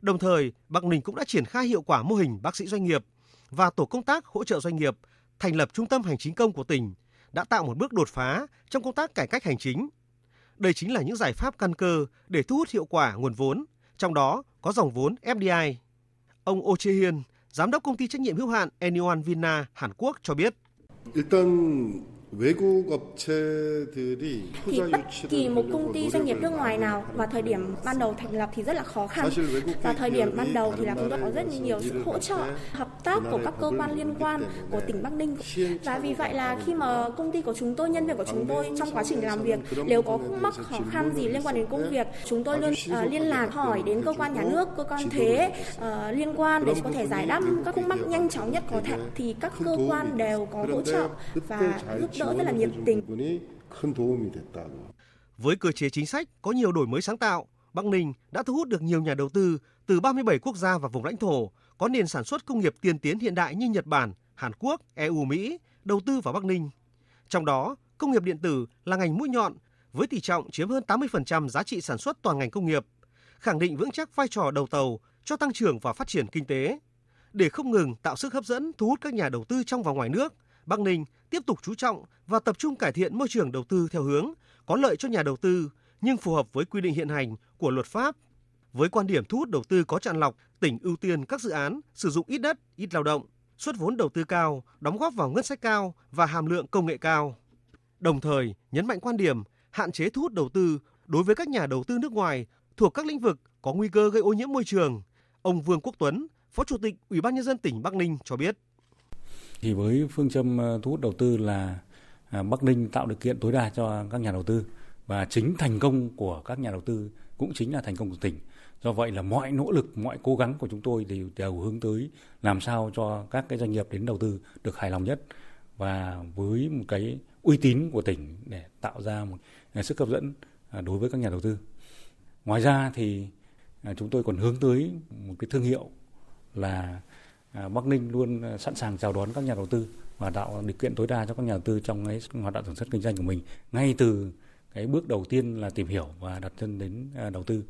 Đồng thời, Bắc Ninh cũng đã triển khai hiệu quả mô hình bác sĩ doanh nghiệp và tổ công tác hỗ trợ doanh nghiệp, thành lập trung tâm hành chính công của tỉnh đã tạo một bước đột phá trong công tác cải cách hành chính. Đây chính là những giải pháp căn cơ để thu hút hiệu quả nguồn vốn, trong đó có dòng vốn FDI. Ông Oh Chae Hiên, giám đốc công ty trách nhiệm hữu hạn Anyone Vina Hàn Quốc cho biết. Thì bất kỳ một công ty doanh nghiệp nước ngoài nào vào thời điểm ban đầu thành lập thì rất là khó khăn. Và thời điểm ban đầu thì là chúng tôi có rất nhiều sự hỗ trợ, hợp tác của các cơ quan liên quan của tỉnh Bắc Ninh. Và vì vậy là khi mà công ty của chúng tôi, nhân viên của chúng tôi trong quá trình làm việc nếu có khúc mắc khó khăn gì liên quan đến công việc, chúng tôi luôn uh, liên lạc hỏi đến cơ quan nhà nước, cơ quan thuế uh, liên quan để có thể giải đáp các khúc mắc nhanh chóng nhất có thể thì các cơ quan đều có hỗ trợ và giúp đỡ rất là nhiệt tình. Với cơ chế chính sách có nhiều đổi mới sáng tạo, Bắc Ninh đã thu hút được nhiều nhà đầu tư từ 37 quốc gia và vùng lãnh thổ có nền sản xuất công nghiệp tiên tiến hiện đại như Nhật Bản, Hàn Quốc, EU, Mỹ đầu tư vào Bắc Ninh. Trong đó, công nghiệp điện tử là ngành mũi nhọn với tỷ trọng chiếm hơn 80% giá trị sản xuất toàn ngành công nghiệp, khẳng định vững chắc vai trò đầu tàu cho tăng trưởng và phát triển kinh tế. Để không ngừng tạo sức hấp dẫn thu hút các nhà đầu tư trong và ngoài nước, Bắc Ninh tiếp tục chú trọng và tập trung cải thiện môi trường đầu tư theo hướng có lợi cho nhà đầu tư nhưng phù hợp với quy định hiện hành của luật pháp. Với quan điểm thu hút đầu tư có chọn lọc, tỉnh ưu tiên các dự án sử dụng ít đất, ít lao động, xuất vốn đầu tư cao, đóng góp vào ngân sách cao và hàm lượng công nghệ cao. Đồng thời, nhấn mạnh quan điểm hạn chế thu hút đầu tư đối với các nhà đầu tư nước ngoài thuộc các lĩnh vực có nguy cơ gây ô nhiễm môi trường. Ông Vương Quốc Tuấn, Phó Chủ tịch Ủy ban nhân dân tỉnh Bắc Ninh cho biết. Thì với phương châm ờ, thu hút đầu tư là à, Bắc Ninh tạo điều kiện tối đa cho các nhà đầu tư và chính thành công của các nhà đầu tư cũng chính là thành công của tỉnh. Do vậy là mọi nỗ lực, mọi cố gắng của chúng tôi đều đều hướng tới làm sao cho các cái doanh nghiệp đến đầu tư được hài lòng nhất và với một cái uy tín của tỉnh để tạo ra một sức hấp dẫn à, đối với các nhà đầu tư. Ngoài ra thì à, chúng tôi còn hướng tới một cái thương hiệu là Bắc Ninh luôn sẵn sàng chào đón các nhà đầu tư và tạo điều kiện tối đa cho các nhà đầu tư trong cái hoạt động sản xuất kinh doanh của mình ngay từ cái bước đầu tiên là tìm hiểu và đặt chân đến đầu tư.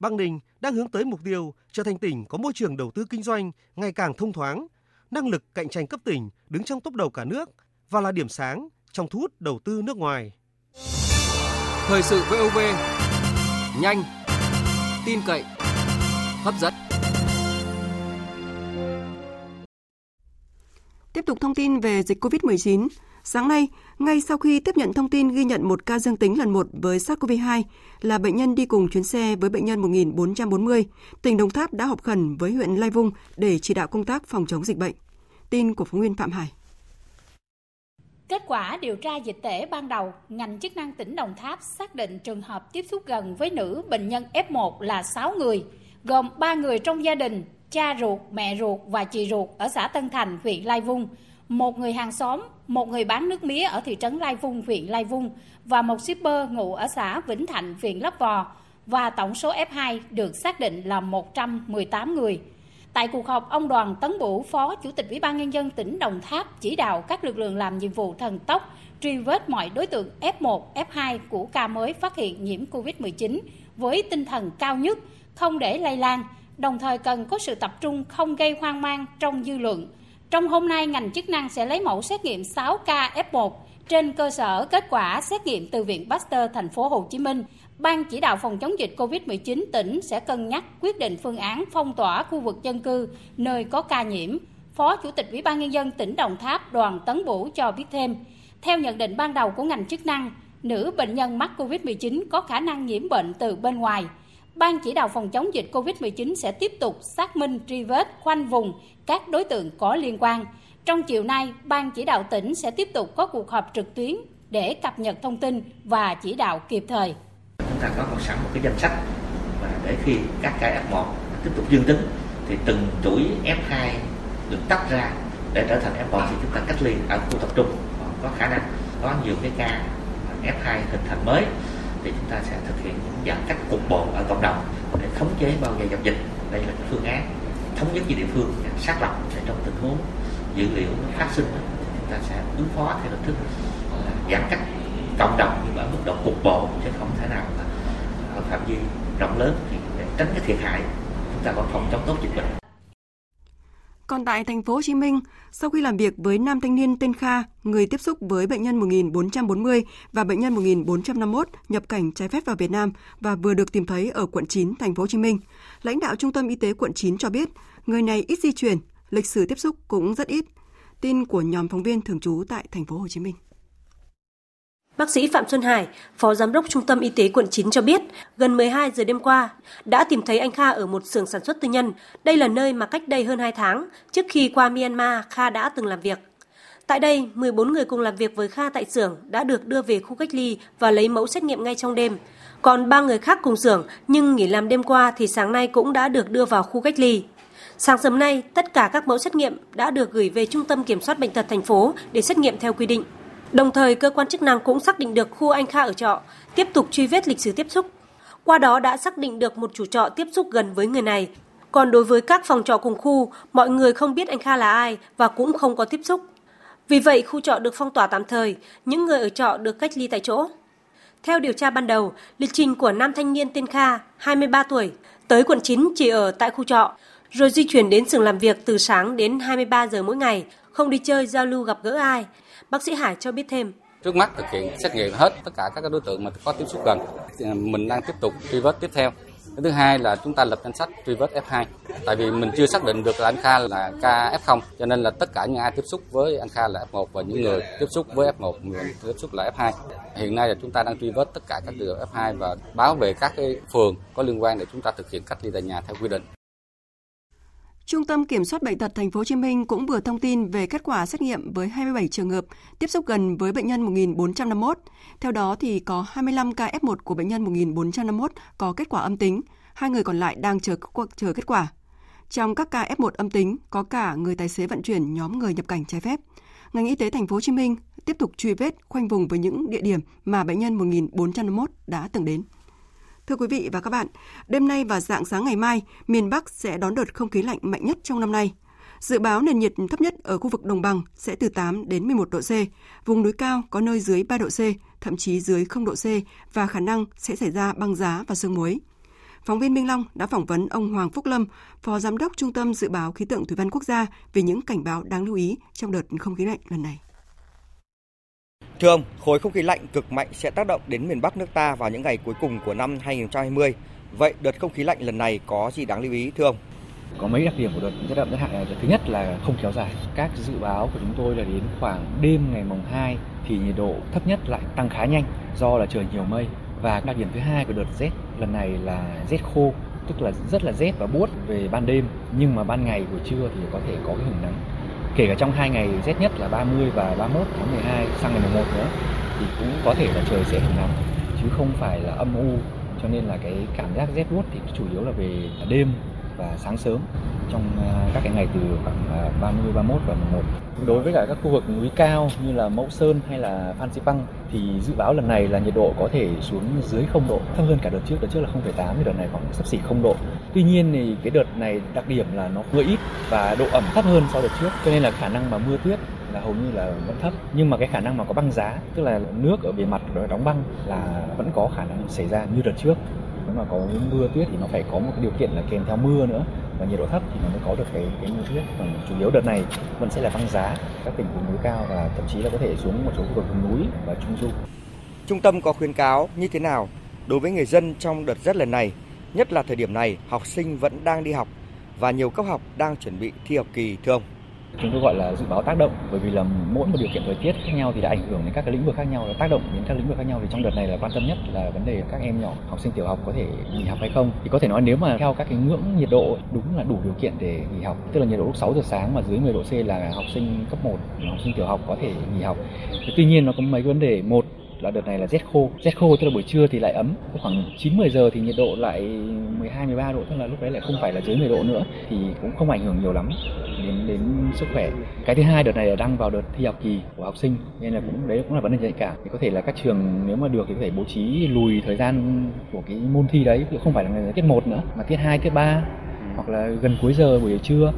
Bắc Ninh đang hướng tới mục tiêu trở thành tỉnh có môi trường đầu tư kinh doanh ngày càng thông thoáng, năng lực cạnh tranh cấp tỉnh đứng trong top đầu cả nước và là điểm sáng trong thu hút đầu tư nước ngoài. Thời sự VOV nhanh, tin cậy, hấp dẫn. Tiếp tục thông tin về dịch COVID-19. Sáng nay, ngay sau khi tiếp nhận thông tin ghi nhận một ca dương tính lần một với SARS-CoV-2 là bệnh nhân đi cùng chuyến xe với bệnh nhân 1440, tỉnh Đồng Tháp đã họp khẩn với huyện Lai Vung để chỉ đạo công tác phòng chống dịch bệnh. Tin của phóng viên Phạm Hải. Kết quả điều tra dịch tễ ban đầu, ngành chức năng tỉnh Đồng Tháp xác định trường hợp tiếp xúc gần với nữ bệnh nhân F1 là 6 người, gồm 3 người trong gia đình, cha ruột, mẹ ruột và chị ruột ở xã Tân Thành, huyện Lai Vung, một người hàng xóm, một người bán nước mía ở thị trấn Lai Vung, huyện Lai Vung và một shipper ngụ ở xã Vĩnh Thạnh, huyện Lấp Vò và tổng số F2 được xác định là 118 người. Tại cuộc họp, ông Đoàn Tấn Bửu, Phó Chủ tịch Ủy ban Nhân dân tỉnh Đồng Tháp chỉ đạo các lực lượng làm nhiệm vụ thần tốc truy vết mọi đối tượng F1, F2 của ca mới phát hiện nhiễm COVID-19 với tinh thần cao nhất, không để lây lan, đồng thời cần có sự tập trung không gây hoang mang trong dư luận. Trong hôm nay, ngành chức năng sẽ lấy mẫu xét nghiệm 6 ca F1 trên cơ sở kết quả xét nghiệm từ Viện Pasteur thành phố Hồ Chí Minh Ban chỉ đạo phòng chống dịch COVID-19 tỉnh sẽ cân nhắc quyết định phương án phong tỏa khu vực dân cư nơi có ca nhiễm. Phó Chủ tịch Ủy ban Nhân dân tỉnh Đồng Tháp Đoàn Tấn Bửu cho biết thêm, theo nhận định ban đầu của ngành chức năng, nữ bệnh nhân mắc COVID-19 có khả năng nhiễm bệnh từ bên ngoài. Ban chỉ đạo phòng chống dịch COVID-19 sẽ tiếp tục xác minh truy vết khoanh vùng các đối tượng có liên quan. Trong chiều nay, Ban chỉ đạo tỉnh sẽ tiếp tục có cuộc họp trực tuyến để cập nhật thông tin và chỉ đạo kịp thời. Chúng ta có một sẵn một cái danh sách và để khi các ca F1 tiếp tục dương tính thì từng chuỗi F2 được tách ra để trở thành F1 thì chúng ta cách ly ở khu tập trung. Có khả năng có nhiều cái ca F2 hình thành mới thì chúng ta sẽ thực hiện những giãn cách cục bộ ở cộng đồng để khống chế bao vây dập dịch. Đây là cái phương án thống nhất với địa phương xác lập để trong tình huống dữ liệu nó phát sinh chúng ta sẽ ứng phó theo hình thức giãn cách cộng đồng nhưng ở mức độ cục bộ chứ không thể nào ở phạm vi rộng lớn thì để tránh cái thiệt hại, chúng ta vẫn phòng chống tốt dịch bệnh còn tại thành phố Hồ Chí Minh, sau khi làm việc với nam thanh niên tên Kha, người tiếp xúc với bệnh nhân 1440 và bệnh nhân 1451 nhập cảnh trái phép vào Việt Nam và vừa được tìm thấy ở quận 9 thành phố Hồ Chí Minh, lãnh đạo Trung tâm Y tế quận 9 cho biết, người này ít di chuyển, lịch sử tiếp xúc cũng rất ít. Tin của nhóm phóng viên thường trú tại thành phố Hồ Chí Minh. Bác sĩ Phạm Xuân Hải, Phó Giám đốc Trung tâm Y tế quận 9 cho biết, gần 12 giờ đêm qua, đã tìm thấy anh Kha ở một xưởng sản xuất tư nhân. Đây là nơi mà cách đây hơn 2 tháng, trước khi qua Myanmar, Kha đã từng làm việc. Tại đây, 14 người cùng làm việc với Kha tại xưởng đã được đưa về khu cách ly và lấy mẫu xét nghiệm ngay trong đêm. Còn ba người khác cùng xưởng nhưng nghỉ làm đêm qua thì sáng nay cũng đã được đưa vào khu cách ly. Sáng sớm nay, tất cả các mẫu xét nghiệm đã được gửi về Trung tâm Kiểm soát Bệnh tật thành phố để xét nghiệm theo quy định. Đồng thời, cơ quan chức năng cũng xác định được khu anh Kha ở trọ, tiếp tục truy vết lịch sử tiếp xúc. Qua đó đã xác định được một chủ trọ tiếp xúc gần với người này. Còn đối với các phòng trọ cùng khu, mọi người không biết anh Kha là ai và cũng không có tiếp xúc. Vì vậy, khu trọ được phong tỏa tạm thời, những người ở trọ được cách ly tại chỗ. Theo điều tra ban đầu, lịch trình của nam thanh niên tên Kha, 23 tuổi, tới quận 9 chỉ ở tại khu trọ, rồi di chuyển đến xưởng làm việc từ sáng đến 23 giờ mỗi ngày, không đi chơi, giao lưu gặp gỡ ai. Bác sĩ Hải cho biết thêm. Trước mắt thực hiện xét nghiệm hết tất cả các đối tượng mà có tiếp xúc gần. Mình đang tiếp tục truy vết tiếp theo. Thứ hai là chúng ta lập danh sách truy vết F2. Tại vì mình chưa xác định được là anh Kha là ca F0, cho nên là tất cả những ai tiếp xúc với anh Kha là F1 và những người tiếp xúc với F1, người tiếp xúc là F2. Hiện nay là chúng ta đang truy vết tất cả các trường hợp F2 và báo về các cái phường có liên quan để chúng ta thực hiện cách ly tại nhà theo quy định. Trung tâm Kiểm soát bệnh tật Thành phố Hồ Chí Minh cũng vừa thông tin về kết quả xét nghiệm với 27 trường hợp tiếp xúc gần với bệnh nhân 1451. Theo đó thì có 25 ca F1 của bệnh nhân 1451 có kết quả âm tính, hai người còn lại đang chờ chờ kết quả. Trong các ca F1 âm tính có cả người tài xế vận chuyển nhóm người nhập cảnh trái phép. Ngành y tế Thành phố Hồ Chí Minh tiếp tục truy vết khoanh vùng với những địa điểm mà bệnh nhân 1451 đã từng đến. Thưa quý vị và các bạn, đêm nay và dạng sáng ngày mai, miền Bắc sẽ đón đợt không khí lạnh mạnh nhất trong năm nay. Dự báo nền nhiệt thấp nhất ở khu vực đồng bằng sẽ từ 8 đến 11 độ C, vùng núi cao có nơi dưới 3 độ C, thậm chí dưới 0 độ C và khả năng sẽ xảy ra băng giá và sương muối. Phóng viên Minh Long đã phỏng vấn ông Hoàng Phúc Lâm, Phó Giám đốc Trung tâm Dự báo Khí tượng Thủy văn Quốc gia về những cảnh báo đáng lưu ý trong đợt không khí lạnh lần này. Thưa ông, khối không khí lạnh cực mạnh sẽ tác động đến miền Bắc nước ta vào những ngày cuối cùng của năm 2020. Vậy đợt không khí lạnh lần này có gì đáng lưu ý thưa ông? Có mấy đặc điểm của đợt rét đậm rét hại này. Thứ nhất là không kéo dài. Các dự báo của chúng tôi là đến khoảng đêm ngày mùng 2 thì nhiệt độ thấp nhất lại tăng khá nhanh do là trời nhiều mây. Và đặc điểm thứ hai của đợt rét lần này là rét khô, tức là rất là rét và buốt về ban đêm nhưng mà ban ngày buổi trưa thì có thể có cái hứng nắng kể cả trong hai ngày rét nhất là 30 và 31 tháng 12 sang ngày 11 nữa, thì cũng có thể là trời sẽ hứng nắng, chứ không phải là âm u. Cho nên là cái cảm giác rét buốt thì chủ yếu là về đêm và sáng sớm trong à, các cái ngày từ khoảng à, 30, 31 và 11. Đối với cả các khu vực núi cao như là Mẫu Sơn hay là Phan Xipang thì dự báo lần này là nhiệt độ có thể xuống dưới 0 độ, thấp hơn cả đợt trước. Đợt trước là 0,8 thì đợt này khoảng sắp xỉ 0 độ. Tuy nhiên thì cái đợt này đặc điểm là nó mưa ít và độ ẩm thấp hơn so đợt trước, cho nên là khả năng mà mưa tuyết là hầu như là vẫn thấp nhưng mà cái khả năng mà có băng giá tức là nước ở bề mặt đóng băng là vẫn có khả năng xảy ra như đợt trước nếu mà có mưa tuyết thì nó phải có một cái điều kiện là kèm theo mưa nữa. Và nhiệt độ thấp thì nó mới có được cái cái mưa tuyết. Còn chủ yếu đợt này vẫn sẽ là băng giá các tỉnh vùng núi cao và thậm chí là có thể xuống một số khu vực vùng núi và trung du. Trung tâm có khuyến cáo như thế nào đối với người dân trong đợt rét lần này, nhất là thời điểm này học sinh vẫn đang đi học và nhiều cấp học đang chuẩn bị thi học kỳ thưa ông? Chúng tôi gọi là dự báo tác động, bởi vì là mỗi một điều kiện thời tiết khác nhau thì đã ảnh hưởng đến các cái lĩnh vực khác nhau, tác động đến các lĩnh vực khác nhau. Thì trong đợt này là quan tâm nhất là vấn đề các em nhỏ, học sinh tiểu học có thể nghỉ học hay không. Thì có thể nói nếu mà theo các cái ngưỡng nhiệt độ, đúng là đủ điều kiện để nghỉ học, tức là nhiệt độ lúc 6 giờ sáng mà dưới 10 độ C là học sinh cấp 1 học sinh tiểu học có thể nghỉ học. Tuy nhiên nó có mấy cái vấn đề, một là đợt này là rét khô. Rét khô tức là buổi trưa thì lại ấm. Khoảng 9 10 giờ thì nhiệt độ lại 12 13 độ tức là lúc đấy lại không phải là dưới 10 độ nữa thì cũng không ảnh hưởng nhiều lắm đến đến sức khỏe. Cái thứ hai đợt này là đang vào đợt thi học kỳ của học sinh nên là cũng đấy cũng là vấn đề nhạy cảm. Thì có thể là các trường nếu mà được thì có thể bố trí lùi thời gian của cái môn thi đấy không phải là tiết một nữa mà tiết 2, tiết 3 hoặc là gần cuối giờ buổi trưa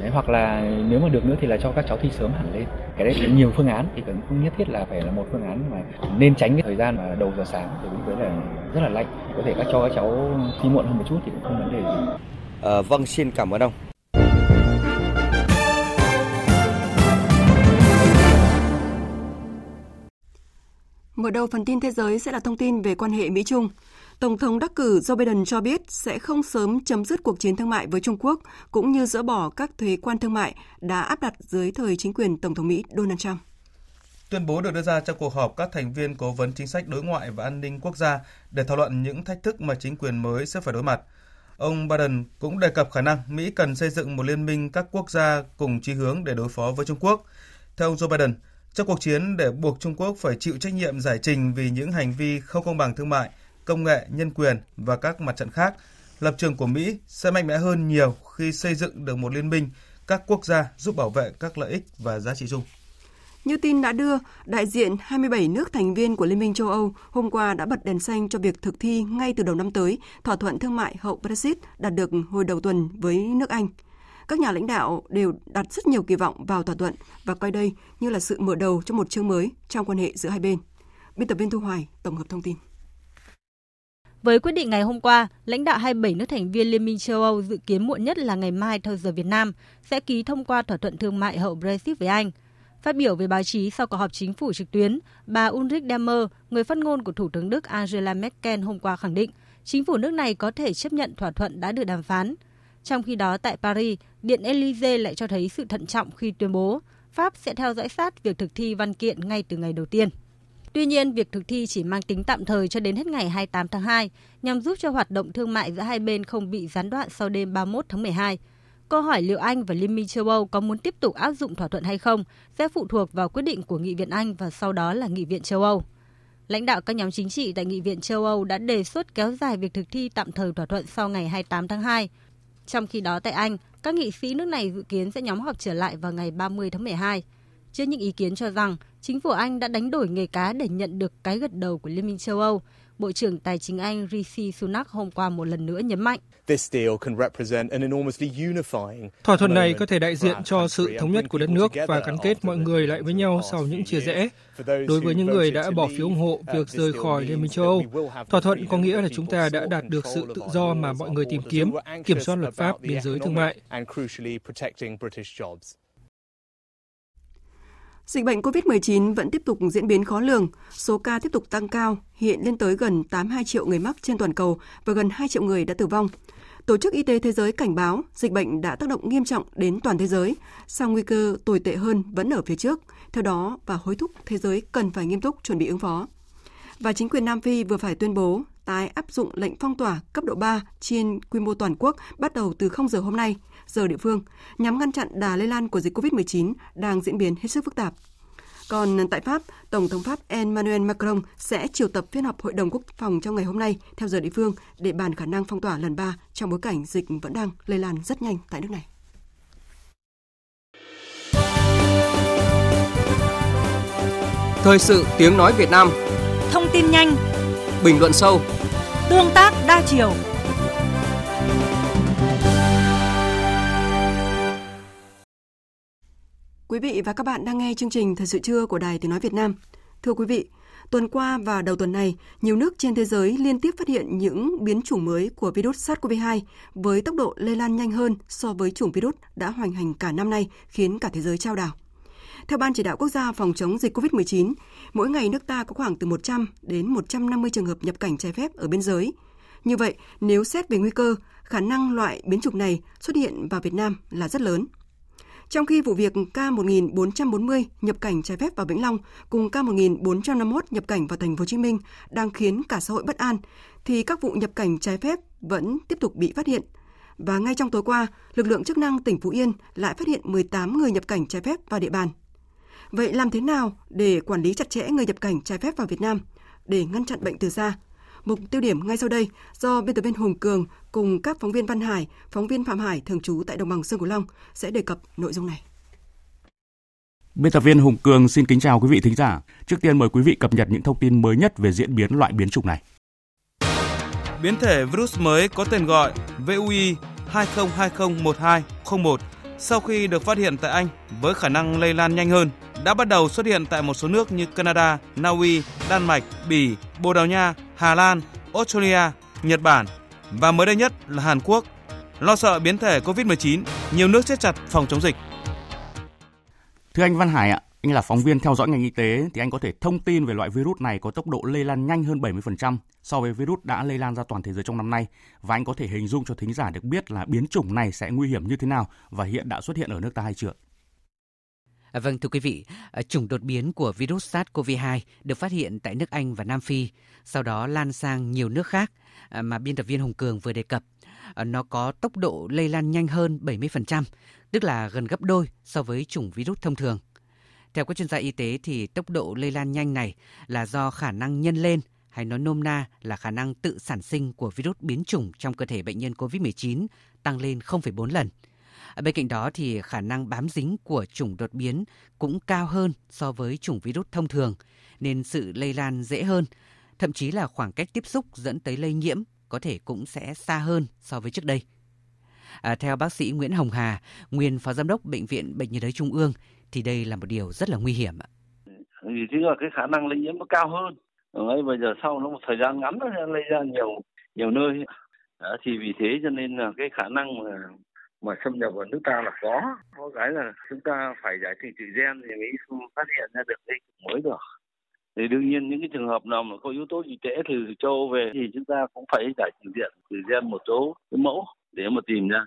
đấy, hoặc là nếu mà được nữa thì là cho các cháu thi sớm hẳn lên. Cái đấy là nhiều phương án thì cũng không nhất thiết là phải là một phương án mà nên tránh cái thời gian mà đầu giờ sáng thì lúc đấy là rất là lạnh. Có thể các cho các cháu thi muộn hơn một chút thì cũng không vấn đề gì. À, vâng xin cảm ơn ông. Mở đầu phần tin thế giới sẽ là thông tin về quan hệ Mỹ-Trung. Tổng thống đắc cử Joe Biden cho biết sẽ không sớm chấm dứt cuộc chiến thương mại với Trung Quốc, cũng như dỡ bỏ các thuế quan thương mại đã áp đặt dưới thời chính quyền Tổng thống Mỹ Donald Trump. Tuyên bố được đưa ra trong cuộc họp các thành viên cố vấn chính sách đối ngoại và an ninh quốc gia để thảo luận những thách thức mà chính quyền mới sẽ phải đối mặt. Ông Biden cũng đề cập khả năng Mỹ cần xây dựng một liên minh các quốc gia cùng chí hướng để đối phó với Trung Quốc. Theo ông Joe Biden, trong cuộc chiến để buộc Trung Quốc phải chịu trách nhiệm giải trình vì những hành vi không công bằng thương mại, công nghệ, nhân quyền và các mặt trận khác, lập trường của Mỹ sẽ mạnh mẽ hơn nhiều khi xây dựng được một liên minh các quốc gia giúp bảo vệ các lợi ích và giá trị chung. Như tin đã đưa, đại diện 27 nước thành viên của Liên minh châu Âu hôm qua đã bật đèn xanh cho việc thực thi ngay từ đầu năm tới thỏa thuận thương mại hậu Brexit đạt được hồi đầu tuần với nước Anh. Các nhà lãnh đạo đều đặt rất nhiều kỳ vọng vào thỏa thuận và coi đây như là sự mở đầu cho một chương mới trong quan hệ giữa hai bên. Biên tập viên Thu Hoài tổng hợp thông tin. Với quyết định ngày hôm qua, lãnh đạo 27 nước thành viên Liên minh châu Âu dự kiến muộn nhất là ngày mai theo giờ Việt Nam sẽ ký thông qua thỏa thuận thương mại hậu Brexit với Anh. Phát biểu về báo chí sau cuộc họp chính phủ trực tuyến, bà Ulrich Demmer, người phát ngôn của Thủ tướng Đức Angela Merkel hôm qua khẳng định chính phủ nước này có thể chấp nhận thỏa thuận đã được đàm phán. Trong khi đó tại Paris, Điện Élysée lại cho thấy sự thận trọng khi tuyên bố Pháp sẽ theo dõi sát việc thực thi văn kiện ngay từ ngày đầu tiên. Tuy nhiên, việc thực thi chỉ mang tính tạm thời cho đến hết ngày 28 tháng 2 nhằm giúp cho hoạt động thương mại giữa hai bên không bị gián đoạn sau đêm 31 tháng 12. Câu hỏi liệu Anh và Liên minh châu Âu có muốn tiếp tục áp dụng thỏa thuận hay không sẽ phụ thuộc vào quyết định của Nghị viện Anh và sau đó là Nghị viện châu Âu. Lãnh đạo các nhóm chính trị tại Nghị viện châu Âu đã đề xuất kéo dài việc thực thi tạm thời thỏa thuận sau ngày 28 tháng 2. Trong khi đó tại Anh, các nghị sĩ nước này dự kiến sẽ nhóm họp trở lại vào ngày 30 tháng 12. Trước những ý kiến cho rằng chính phủ Anh đã đánh đổi nghề cá để nhận được cái gật đầu của Liên minh châu Âu, Bộ trưởng Tài chính Anh Rishi Sunak hôm qua một lần nữa nhấn mạnh. Thỏa thuận này có thể đại diện cho sự thống nhất của đất nước và gắn kết mọi người lại với nhau sau những chia rẽ. Đối với những người đã bỏ phiếu ủng hộ việc rời khỏi Liên minh châu Âu, thỏa thuận có nghĩa là chúng ta đã đạt được sự tự do mà mọi người tìm kiếm, kiểm soát luật pháp, biên giới thương mại. Dịch bệnh COVID-19 vẫn tiếp tục diễn biến khó lường, số ca tiếp tục tăng cao, hiện lên tới gần 82 triệu người mắc trên toàn cầu và gần 2 triệu người đã tử vong. Tổ chức Y tế Thế giới cảnh báo dịch bệnh đã tác động nghiêm trọng đến toàn thế giới, song nguy cơ tồi tệ hơn vẫn ở phía trước. Theo đó, và hối thúc thế giới cần phải nghiêm túc chuẩn bị ứng phó. Và chính quyền Nam Phi vừa phải tuyên bố tái áp dụng lệnh phong tỏa cấp độ 3 trên quy mô toàn quốc bắt đầu từ 0 giờ hôm nay, giờ địa phương, nhằm ngăn chặn đà lây lan của dịch COVID-19 đang diễn biến hết sức phức tạp. Còn tại Pháp, Tổng thống Pháp Emmanuel Macron sẽ triệu tập phiên họp Hội đồng Quốc phòng trong ngày hôm nay theo giờ địa phương để bàn khả năng phong tỏa lần 3 trong bối cảnh dịch vẫn đang lây lan rất nhanh tại nước này. Thời sự tiếng nói Việt Nam. Thông tin nhanh. Bình luận sâu. Tương tác đa chiều Quý vị và các bạn đang nghe chương trình Thời sự trưa của Đài Tiếng Nói Việt Nam. Thưa quý vị, tuần qua và đầu tuần này, nhiều nước trên thế giới liên tiếp phát hiện những biến chủng mới của virus SARS-CoV-2 với tốc độ lây lan nhanh hơn so với chủng virus đã hoành hành cả năm nay, khiến cả thế giới trao đảo. Theo Ban Chỉ đạo Quốc gia phòng chống dịch COVID-19, mỗi ngày nước ta có khoảng từ 100 đến 150 trường hợp nhập cảnh trái phép ở biên giới. Như vậy, nếu xét về nguy cơ, khả năng loại biến chủng này xuất hiện vào Việt Nam là rất lớn. Trong khi vụ việc K1440 nhập cảnh trái phép vào Vĩnh Long cùng K1451 nhập cảnh vào thành phố Hồ Chí Minh đang khiến cả xã hội bất an thì các vụ nhập cảnh trái phép vẫn tiếp tục bị phát hiện. Và ngay trong tối qua, lực lượng chức năng tỉnh Phú Yên lại phát hiện 18 người nhập cảnh trái phép vào địa bàn. Vậy làm thế nào để quản lý chặt chẽ người nhập cảnh trái phép vào Việt Nam để ngăn chặn bệnh từ xa? Mục tiêu điểm ngay sau đây do biên tập viên Hùng Cường cùng các phóng viên Văn Hải, phóng viên Phạm Hải thường trú tại đồng bằng Sông Cửu Long sẽ đề cập nội dung này. Biên tập viên Hùng Cường xin kính chào quý vị thính giả. Trước tiên mời quý vị cập nhật những thông tin mới nhất về diễn biến loại biến chủng này. Biến thể virus mới có tên gọi VUI 20201201 sau khi được phát hiện tại Anh với khả năng lây lan nhanh hơn đã bắt đầu xuất hiện tại một số nước như Canada, Na Uy, Đan Mạch, Bỉ, Bồ Đào Nha, Hà Lan, Australia, Nhật Bản và mới đây nhất là Hàn Quốc. Lo sợ biến thể COVID-19, nhiều nước siết chặt phòng chống dịch. Thưa anh Văn Hải ạ, anh là phóng viên theo dõi ngành y tế thì anh có thể thông tin về loại virus này có tốc độ lây lan nhanh hơn 70% so với virus đã lây lan ra toàn thế giới trong năm nay và anh có thể hình dung cho thính giả được biết là biến chủng này sẽ nguy hiểm như thế nào và hiện đã xuất hiện ở nước ta hay chưa? À, vâng thưa quý vị, à, chủng đột biến của virus SARS-CoV-2 được phát hiện tại nước Anh và Nam Phi, sau đó lan sang nhiều nước khác à, mà biên tập viên Hồng Cường vừa đề cập. Nó có tốc độ lây lan nhanh hơn 70%, tức là gần gấp đôi so với chủng virus thông thường. Theo các chuyên gia y tế thì tốc độ lây lan nhanh này là do khả năng nhân lên hay nói nôm na là khả năng tự sản sinh của virus biến chủng trong cơ thể bệnh nhân COVID-19 tăng lên 0,4 lần. Bên cạnh đó thì khả năng bám dính của chủng đột biến cũng cao hơn so với chủng virus thông thường, nên sự lây lan dễ hơn, thậm chí là khoảng cách tiếp xúc dẫn tới lây nhiễm có thể cũng sẽ xa hơn so với trước đây. À, theo bác sĩ Nguyễn Hồng Hà, nguyên phó giám đốc Bệnh viện Bệnh nhiệt đới Trung ương, thì đây là một điều rất là nguy hiểm. Thì chính là cái khả năng lây nhiễm nó cao hơn. Ngay bây giờ sau nó một thời gian ngắn nó lây ra nhiều nhiều nơi. Đó, thì vì thế cho nên là cái khả năng mà mà xâm nhập vào nước ta là có. Có cái là chúng ta phải giải trình tự gen thì mới phát hiện ra được cái mới được thì đương nhiên những cái trường hợp nào mà có yếu tố dịch tễ từ châu về thì chúng ta cũng phải giải trình diện từ gen một số cái mẫu để mà tìm ra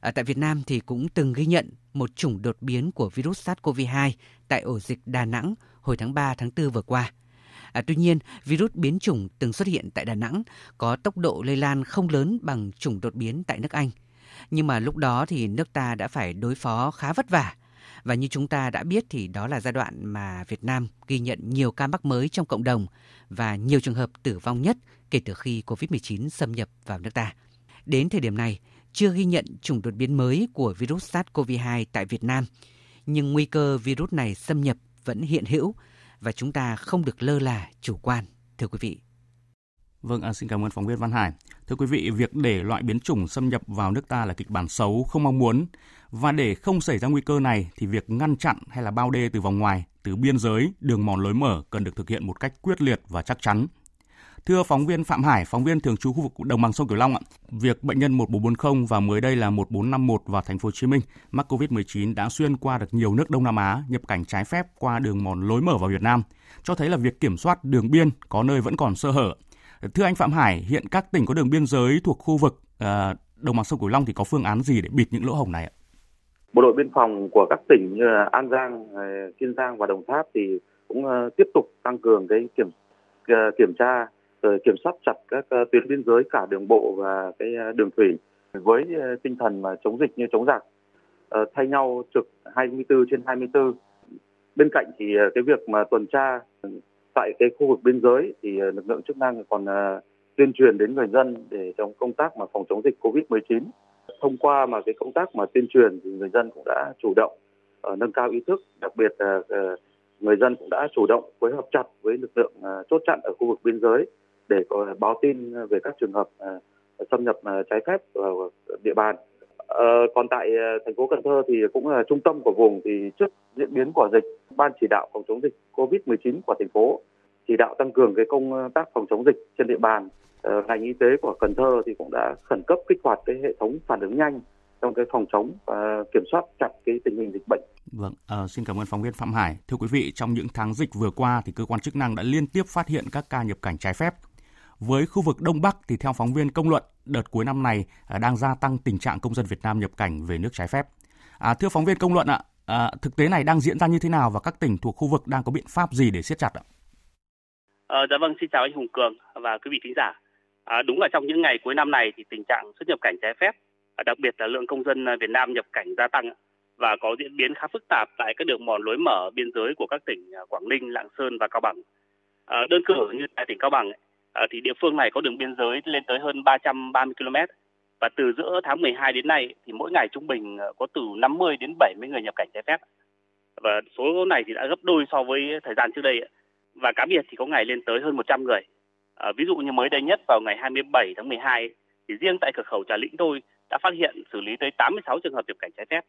À, tại Việt Nam thì cũng từng ghi nhận một chủng đột biến của virus SARS-CoV-2 tại ổ dịch Đà Nẵng hồi tháng 3 tháng 4 vừa qua. À, tuy nhiên, virus biến chủng từng xuất hiện tại Đà Nẵng có tốc độ lây lan không lớn bằng chủng đột biến tại nước Anh. Nhưng mà lúc đó thì nước ta đã phải đối phó khá vất vả. Và như chúng ta đã biết thì đó là giai đoạn mà Việt Nam ghi nhận nhiều ca mắc mới trong cộng đồng và nhiều trường hợp tử vong nhất kể từ khi COVID-19 xâm nhập vào nước ta. Đến thời điểm này, chưa ghi nhận chủng đột biến mới của virus SARS-CoV-2 tại Việt Nam, nhưng nguy cơ virus này xâm nhập vẫn hiện hữu và chúng ta không được lơ là chủ quan, thưa quý vị. Vâng, à, xin cảm ơn phóng viên Văn Hải. Thưa quý vị, việc để loại biến chủng xâm nhập vào nước ta là kịch bản xấu, không mong muốn. Và để không xảy ra nguy cơ này thì việc ngăn chặn hay là bao đê từ vòng ngoài, từ biên giới, đường mòn lối mở cần được thực hiện một cách quyết liệt và chắc chắn. Thưa phóng viên Phạm Hải, phóng viên thường trú khu vực đồng bằng sông Cửu Long ạ, việc bệnh nhân 1440 và mới đây là 1451 vào thành phố Hồ Chí Minh mắc COVID-19 đã xuyên qua được nhiều nước Đông Nam Á nhập cảnh trái phép qua đường mòn lối mở vào Việt Nam, cho thấy là việc kiểm soát đường biên có nơi vẫn còn sơ hở. Thưa anh Phạm Hải, hiện các tỉnh có đường biên giới thuộc khu vực uh, đồng bằng sông Cửu Long thì có phương án gì để bịt những lỗ hổng này ạ? Bộ đội biên phòng của các tỉnh như An Giang, ờ, Kiên Giang và Đồng Tháp thì cũng ờ, tiếp tục tăng cường cái kiểm kiểm tra rồi kiểm soát chặt các ờ, tuyến biên giới cả đường bộ và cái ờ, đường thủy với ờ, tinh thần mà chống dịch như chống giặc. Thay nhau trực 24 trên 24 bên cạnh thì cái việc mà tuần tra tại cái khu vực biên giới thì lực lượng chức năng còn tuyên truyền đến người dân để trong công tác mà phòng chống dịch Covid-19 thông qua mà cái công tác mà tuyên truyền thì người dân cũng đã chủ động uh, nâng cao ý thức. Đặc biệt là uh, người dân cũng đã chủ động phối hợp chặt với lực lượng uh, chốt chặn ở khu vực biên giới để ờ, báo tin ờ, về các trường hợp ờ, xâm nhập trái phép vào địa bàn. Còn tại thành phố Cần Thơ thì cũng là trung tâm của vùng thì trước diễn biến của dịch, ban chỉ đạo phòng chống dịch COVID-19 của thành phố chỉ đạo tăng cường cái công tác phòng chống dịch trên địa bàn ngành y tế của Cần Thơ thì cũng đã khẩn cấp kích hoạt cái hệ thống phản ứng nhanh trong cái phòng chống và kiểm soát chặt cái tình hình dịch bệnh. Vâng, à, xin cảm ơn phóng viên Phạm Hải. Thưa quý vị, trong những tháng dịch vừa qua thì cơ quan chức năng đã liên tiếp phát hiện các ca nhập cảnh trái phép. Với khu vực Đông Bắc thì theo phóng viên công luận, đợt cuối năm này à, đang gia tăng tình trạng công dân Việt Nam nhập cảnh về nước trái phép. À, thưa phóng viên công luận ạ, à, thực tế này đang diễn ra như thế nào và các tỉnh thuộc khu vực đang có biện pháp gì để siết chặt ạ? À, dạ vâng, xin chào anh Hùng Cường và quý vị khán giả. À, đúng là trong những ngày cuối năm này thì tình trạng xuất nhập cảnh trái phép, à, đặc biệt là lượng công dân à, Việt Nam nhập cảnh gia tăng và có diễn biến khá phức tạp tại các đường mòn lối mở biên giới của các tỉnh Quảng Ninh, Lạng Sơn và Cao Bằng. À, đơn cử như tại tỉnh Cao Bằng à, thì địa phương này có đường biên giới lên tới hơn 330 km và từ giữa tháng 12 đến nay thì mỗi ngày trung bình ờ, có từ 50 đến 70 người nhập cảnh trái phép và số này thì đã gấp đôi so với thời gian trước đây và cá biệt thì có ngày lên tới hơn 100 người À, ví dụ như mới đây nhất vào ngày 27 tháng 12 thì riêng tại cửa khẩu Trà Lĩnh thôi đã phát hiện xử lý tới 86 trường hợp nhập cảnh trái phép.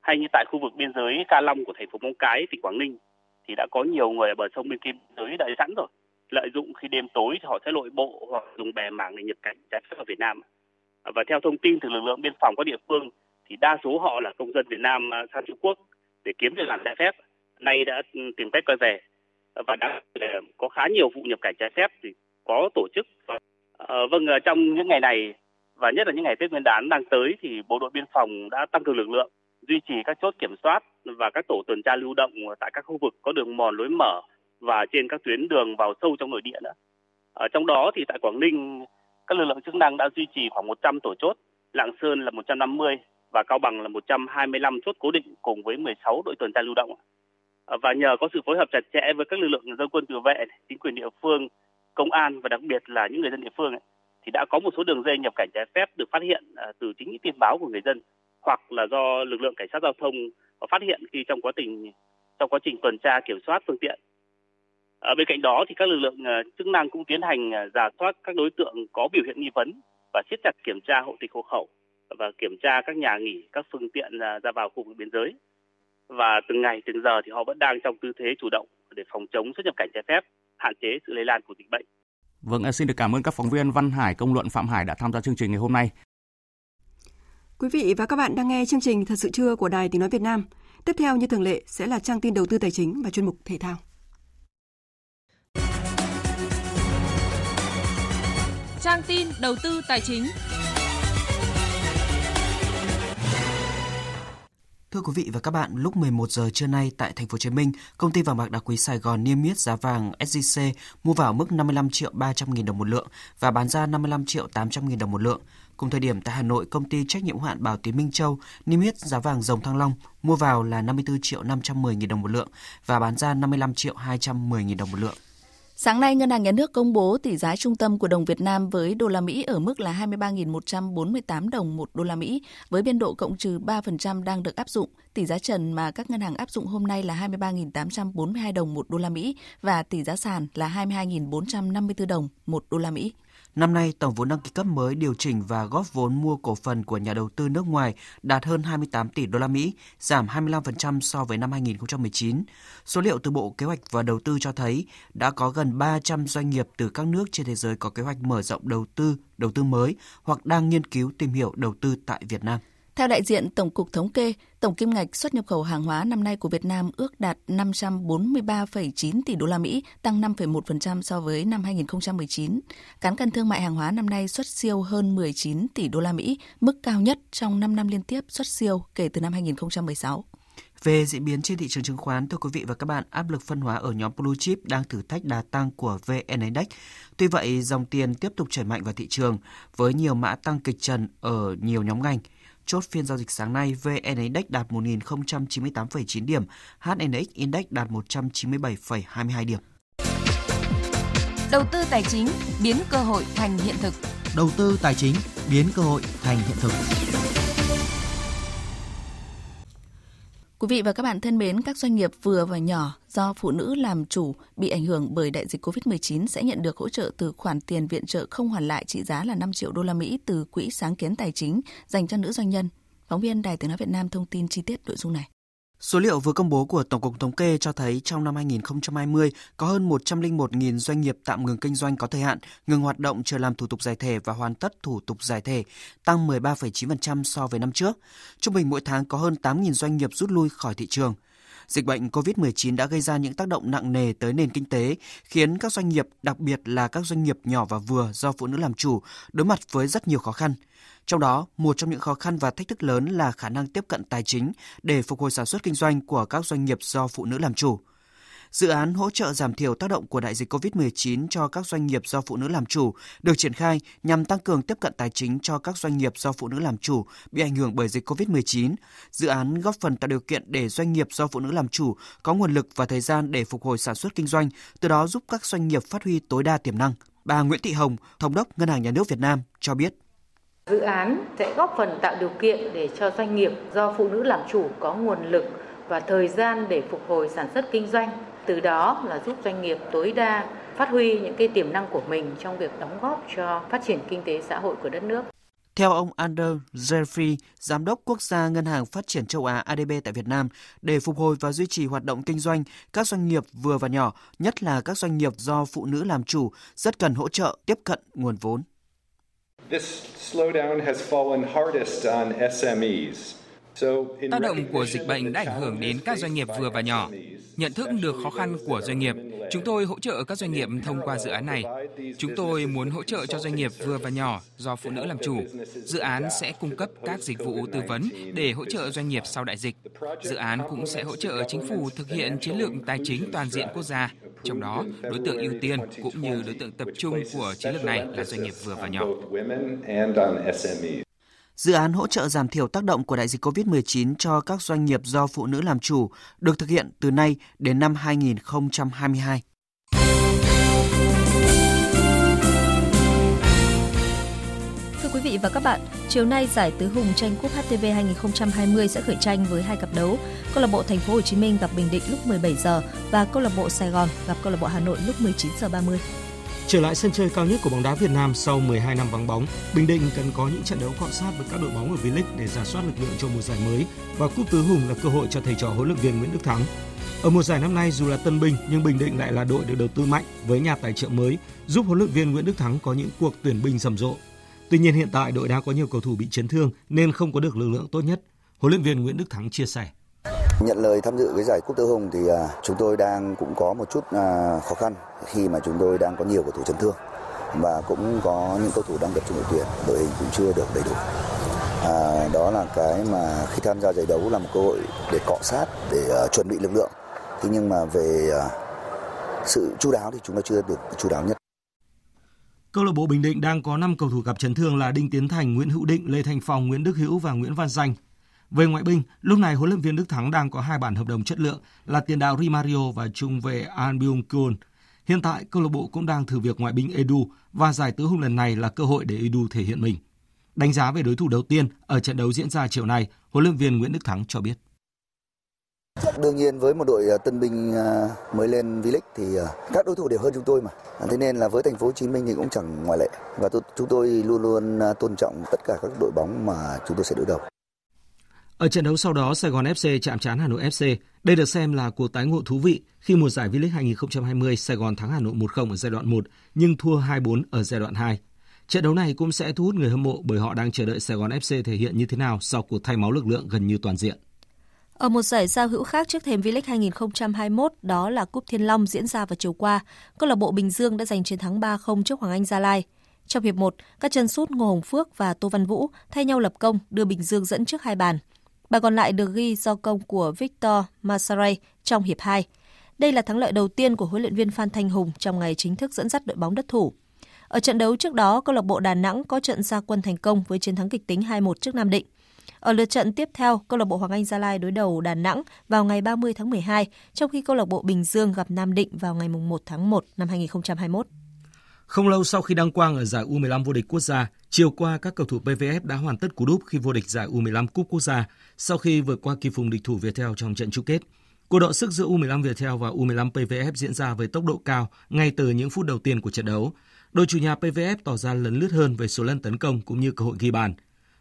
Hay như tại khu vực biên giới Ca Long của thành phố Móng Cái, tỉnh Quảng Ninh thì đã có nhiều người ở bờ sông bên kia biên giới đợi sẵn rồi. Lợi dụng khi đêm tối thì họ sẽ lội bộ hoặc dùng bè mảng để nhập cảnh trái phép vào Việt Nam. Và theo thông tin từ lực lượng biên phòng các địa phương thì đa số họ là công dân Việt Nam à, sang Trung Quốc để kiếm việc làm trái phép. Nay đã ừ, tìm cách quay về và đã à, có khá nhiều vụ nhập cảnh trái phép thì có tổ chức. Ờ, vâng, à, vâng, trong những ngày này và nhất là những ngày Tết Nguyên đán đang tới thì Bộ đội Biên phòng đã tăng cường lực lượng, duy trì các chốt kiểm soát và các tổ tuần tra lưu động tại các khu vực có đường mòn lối mở và trên các tuyến đường vào sâu trong nội địa nữa. Ở trong đó thì tại Quảng Ninh, các lực lượng chức năng đã duy trì khoảng 100 tổ chốt, Lạng Sơn là 150 và Cao Bằng là 125 chốt cố định cùng với 16 đội tuần tra lưu động. Ờ, và nhờ có sự phối hợp chặt chẽ với các lực lượng dân quân tự vệ, chính quyền địa phương công an và đặc biệt là những người dân địa phương ấy, thì đã có một số đường dây nhập cảnh trái phép được phát hiện ờ, từ chính những tin báo của người dân hoặc là do lực lượng cảnh sát giao thông phát hiện khi trong quá trình trong quá trình tuần tra kiểm soát phương tiện. Ở bên cạnh đó thì các lực lượng chức năng cũng tiến hành giả soát các đối tượng có biểu hiện nghi vấn và siết chặt kiểm tra hộ tịch hộ khẩu và kiểm tra các nhà nghỉ, các phương tiện ra vào khu vực biên giới. Và từng ngày từng giờ thì họ vẫn đang trong tư thế chủ động để phòng chống xuất nhập cảnh trái phép, hạn chế sự lây lan của dịch bệnh. Vâng, xin được cảm ơn các phóng viên Văn Hải, Công luận Phạm Hải đã tham gia chương trình ngày hôm nay. Quý vị và các bạn đang nghe chương trình Thật sự trưa của Đài Tiếng Nói Việt Nam. Tiếp theo như thường lệ sẽ là trang tin đầu tư tài chính và chuyên mục thể thao. Trang tin đầu tư tài chính. Thưa quý vị và các bạn, lúc 11 giờ trưa nay tại thành phố Hồ Chí Minh, công ty vàng bạc đá quý Sài Gòn niêm yết giá vàng SJC mua vào mức 55 triệu 300 nghìn đồng một lượng và bán ra 55 triệu 800 nghìn đồng một lượng. Cùng thời điểm tại Hà Nội, công ty trách nhiệm hạn Bảo Tín Minh Châu niêm yết giá vàng dòng thăng long mua vào là 54 triệu 510 nghìn đồng một lượng và bán ra 55 triệu 210 nghìn đồng một lượng. Sáng nay, Ngân hàng Nhà nước công bố tỷ giá trung tâm của đồng Việt Nam với đô la Mỹ ở mức là 23.148 đồng một đô la Mỹ, với biên độ cộng trừ 3% đang được áp dụng. Tỷ giá trần mà các ngân hàng áp dụng hôm nay là 23.842 đồng một đô la Mỹ và tỷ giá sàn là 22.454 đồng một đô la Mỹ. Năm nay, tổng vốn đăng ký cấp mới điều chỉnh và góp vốn mua cổ phần của nhà đầu tư nước ngoài đạt hơn 28 tỷ đô la Mỹ, giảm 25% so với năm 2019. Số liệu từ Bộ Kế hoạch và Đầu tư cho thấy đã có gần 300 doanh nghiệp từ các nước trên thế giới có kế hoạch mở rộng đầu tư, đầu tư mới hoặc đang nghiên cứu tìm hiểu đầu tư tại Việt Nam. Theo đại diện Tổng cục Thống kê, tổng kim ngạch xuất nhập khẩu hàng hóa năm nay của Việt Nam ước đạt 543,9 tỷ đô la Mỹ, tăng 5,1% so với năm 2019. Cán cân thương mại hàng hóa năm nay xuất siêu hơn 19 tỷ đô la Mỹ, mức cao nhất trong 5 năm liên tiếp xuất siêu kể từ năm 2016. Về diễn biến trên thị trường chứng khoán, thưa quý vị và các bạn, áp lực phân hóa ở nhóm blue chip đang thử thách đà tăng của VN Index. Tuy vậy, dòng tiền tiếp tục chảy mạnh vào thị trường với nhiều mã tăng kịch trần ở nhiều nhóm ngành. Chốt phiên giao dịch sáng nay, VN Index đạt 1.098,9 điểm, HNX Index đạt 197,22 điểm. Đầu tư tài chính biến cơ hội thành hiện thực. Đầu tư tài chính biến cơ hội thành hiện thực. Quý vị và các bạn thân mến, các doanh nghiệp vừa và nhỏ do phụ nữ làm chủ bị ảnh hưởng bởi đại dịch COVID-19 sẽ nhận được hỗ trợ từ khoản tiền viện trợ không hoàn lại trị giá là 5 triệu đô la Mỹ từ Quỹ sáng kiến tài chính dành cho nữ doanh nhân. Phóng viên Đài Tiếng nói Việt Nam thông tin chi tiết nội dung này. Số liệu vừa công bố của Tổng cục Thống kê cho thấy trong năm 2020 có hơn 101.000 doanh nghiệp tạm ngừng kinh doanh có thời hạn, ngừng hoạt động chờ làm thủ tục giải thể và hoàn tất thủ tục giải thể, tăng 13,9% so với năm trước. Trung bình mỗi tháng có hơn 8.000 doanh nghiệp rút lui khỏi thị trường. Dịch bệnh COVID-19 đã gây ra những tác động nặng nề tới nền kinh tế, khiến các doanh nghiệp, đặc biệt là các doanh nghiệp nhỏ và vừa do phụ nữ làm chủ, đối mặt với rất nhiều khó khăn. Trong đó, một trong những khó khăn và thách thức lớn là khả năng tiếp cận tài chính để phục hồi sản xuất kinh doanh của các doanh nghiệp do phụ nữ làm chủ. Dự án hỗ trợ giảm thiểu tác động của đại dịch COVID-19 cho các doanh nghiệp do phụ nữ làm chủ được triển khai nhằm tăng cường tiếp cận tài chính cho các doanh nghiệp do phụ nữ làm chủ bị ảnh hưởng bởi dịch COVID-19. Dự án góp phần tạo điều kiện để doanh nghiệp do phụ nữ làm chủ có nguồn lực và thời gian để phục hồi sản xuất kinh doanh, từ đó giúp các doanh nghiệp phát huy tối đa tiềm năng. Bà Nguyễn Thị Hồng, Thống đốc Ngân hàng Nhà nước Việt Nam cho biết. Dự án sẽ góp phần tạo điều kiện để cho doanh nghiệp do phụ nữ làm chủ có nguồn lực và thời gian để phục hồi sản xuất kinh doanh, từ đó là giúp doanh nghiệp tối đa phát huy những cái tiềm năng của mình trong việc đóng góp cho phát triển kinh tế xã hội của đất nước. Theo ông Ander Jeffrey, Giám đốc Quốc gia Ngân hàng Phát triển châu Á ADB tại Việt Nam, để phục hồi và duy trì hoạt động kinh doanh, các doanh nghiệp vừa và nhỏ, nhất là các doanh nghiệp do phụ nữ làm chủ, rất cần hỗ trợ tiếp cận nguồn vốn. This slowdown has fallen hardest on SMEs. Tác động của dịch bệnh đã ảnh hưởng đến các doanh nghiệp vừa và nhỏ. Nhận thức được khó khăn của doanh nghiệp, chúng tôi hỗ trợ các doanh nghiệp thông qua dự án này. Chúng tôi muốn hỗ trợ cho doanh nghiệp vừa và nhỏ do phụ nữ làm chủ. Dự án sẽ cung cấp các dịch vụ tư vấn để hỗ trợ doanh nghiệp sau đại dịch. Dự án cũng sẽ hỗ trợ chính phủ thực hiện chiến lược tài chính toàn diện quốc gia. Trong đó, đối tượng ưu tiên cũng như đối tượng tập trung của chiến lược này là doanh nghiệp vừa và nhỏ. Dự án hỗ trợ giảm thiểu tác động của đại dịch COVID-19 cho các doanh nghiệp do phụ nữ làm chủ được thực hiện từ nay đến năm 2022. Thưa quý quý vị và các bạn, chiều nay giải tứ hùng tranh cúp HTV 2020 sẽ khởi tranh với hai cặp đấu. Câu lạc bộ Thành phố Hồ Chí Minh gặp Bình Định lúc 17 giờ và câu lạc bộ Sài Gòn gặp câu lạc bộ Hà Nội lúc 19 giờ 30. Trở lại sân chơi cao nhất của bóng đá Việt Nam sau 12 năm vắng bóng, Bình Định cần có những trận đấu cọ sát với các đội bóng ở V-League để giả soát lực lượng cho mùa giải mới và cúp tứ hùng là cơ hội cho thầy trò huấn luyện viên Nguyễn Đức Thắng. Ở mùa giải năm nay dù là tân binh nhưng Bình Định lại là đội được đầu tư mạnh với nhà tài trợ mới, giúp huấn luyện viên Nguyễn Đức Thắng có những cuộc tuyển binh rầm rộ. Tuy nhiên hiện tại đội đang có nhiều cầu thủ bị chấn thương nên không có được lực lượng tốt nhất. Huấn luyện viên Nguyễn Đức Thắng chia sẻ. Nhận lời tham dự cái giải Cúp Tứ Hùng thì à, chúng tôi đang cũng có một chút à, khó khăn khi mà chúng tôi đang có nhiều cầu thủ chấn thương và cũng có những cầu thủ đang tập trung đội tuyển, đội hình cũng chưa được đầy đủ. À, đó là cái mà khi tham gia giải đấu là một cơ hội để cọ sát, để uh, chuẩn bị lực lượng. Thế nhưng mà về uh, sự chu đáo thì chúng ta chưa được chu đáo nhất. Câu lạc bộ Bình Định đang có 5 cầu thủ gặp chấn thương là Đinh Tiến Thành, Nguyễn Hữu Định, Lê Thành Phong, Nguyễn Đức Hữu và Nguyễn Văn Danh. Về ngoại binh, lúc này huấn luyện viên Đức Thắng đang có hai bản hợp đồng chất lượng là tiền đạo Rimario và trung vệ An Byung Kyun. Hiện tại, câu lạc bộ cũng đang thử việc ngoại binh Edu và giải tứ hùng lần này là cơ hội để Edu thể hiện mình. Đánh giá về đối thủ đầu tiên ở trận đấu diễn ra chiều nay, huấn luyện viên Nguyễn Đức Thắng cho biết. Đương nhiên với một đội ờ, tân binh ờ, mới lên V-League thì ờ, các đối thủ đều hơn chúng tôi mà. Thế nên là với thành phố Hồ Chí Minh thì cũng chẳng ngoại lệ và chúng tôi luôn luôn tôn trọng tất cả các đội bóng mà chúng tôi sẽ đối đầu. Ở trận đấu sau đó, Sài Gòn FC chạm trán Hà Nội FC. Đây được xem là cuộc tái ngộ thú vị khi mùa giải V-League 2020 Sài Gòn thắng Hà Nội 1-0 ở giai đoạn 1 nhưng thua 2-4 ở giai đoạn 2. Trận đấu này cũng sẽ thu hút người hâm mộ bởi họ đang chờ đợi Sài Gòn FC thể hiện như thế nào sau cuộc thay máu lực lượng gần như toàn diện. Ở một giải giao hữu khác trước thềm V-League 2021, đó là Cúp Thiên Long diễn ra vào chiều qua, câu lạc bộ Bình Dương đã giành chiến thắng 3-0 trước Hoàng Anh Gia Lai. Trong hiệp 1, các chân sút Ngô Hồng Phước và Tô Văn Vũ thay nhau lập công đưa Bình Dương dẫn trước hai bàn. Bàn còn lại được ghi do công của Victor Masaray trong hiệp 2. Đây là thắng lợi đầu tiên của huấn luyện viên Phan Thanh Hùng trong ngày chính thức dẫn dắt đội bóng đất thủ. Ở trận đấu trước đó, câu lạc bộ Đà Nẵng có trận gia quân thành công với chiến thắng kịch tính 2-1 trước Nam Định. Ở lượt trận tiếp theo, câu lạc bộ Hoàng Anh Gia Lai đối đầu Đà Nẵng vào ngày 30 tháng 12, trong khi câu lạc bộ Bình Dương gặp Nam Định vào ngày 1 tháng 1 năm 2021. Không lâu sau khi đăng quang ở giải U15 vô địch quốc gia, chiều qua các cầu thủ PVF đã hoàn tất cú đúp khi vô địch giải U15 cúp quốc gia sau khi vượt qua kỳ phùng địch thủ Viettel trong trận chung kết. Cuộc đọ sức giữa U15 Viettel và U15 PVF diễn ra với tốc độ cao ngay từ những phút đầu tiên của trận đấu. Đội chủ nhà PVF tỏ ra lấn lướt hơn về số lần tấn công cũng như cơ hội ghi bàn.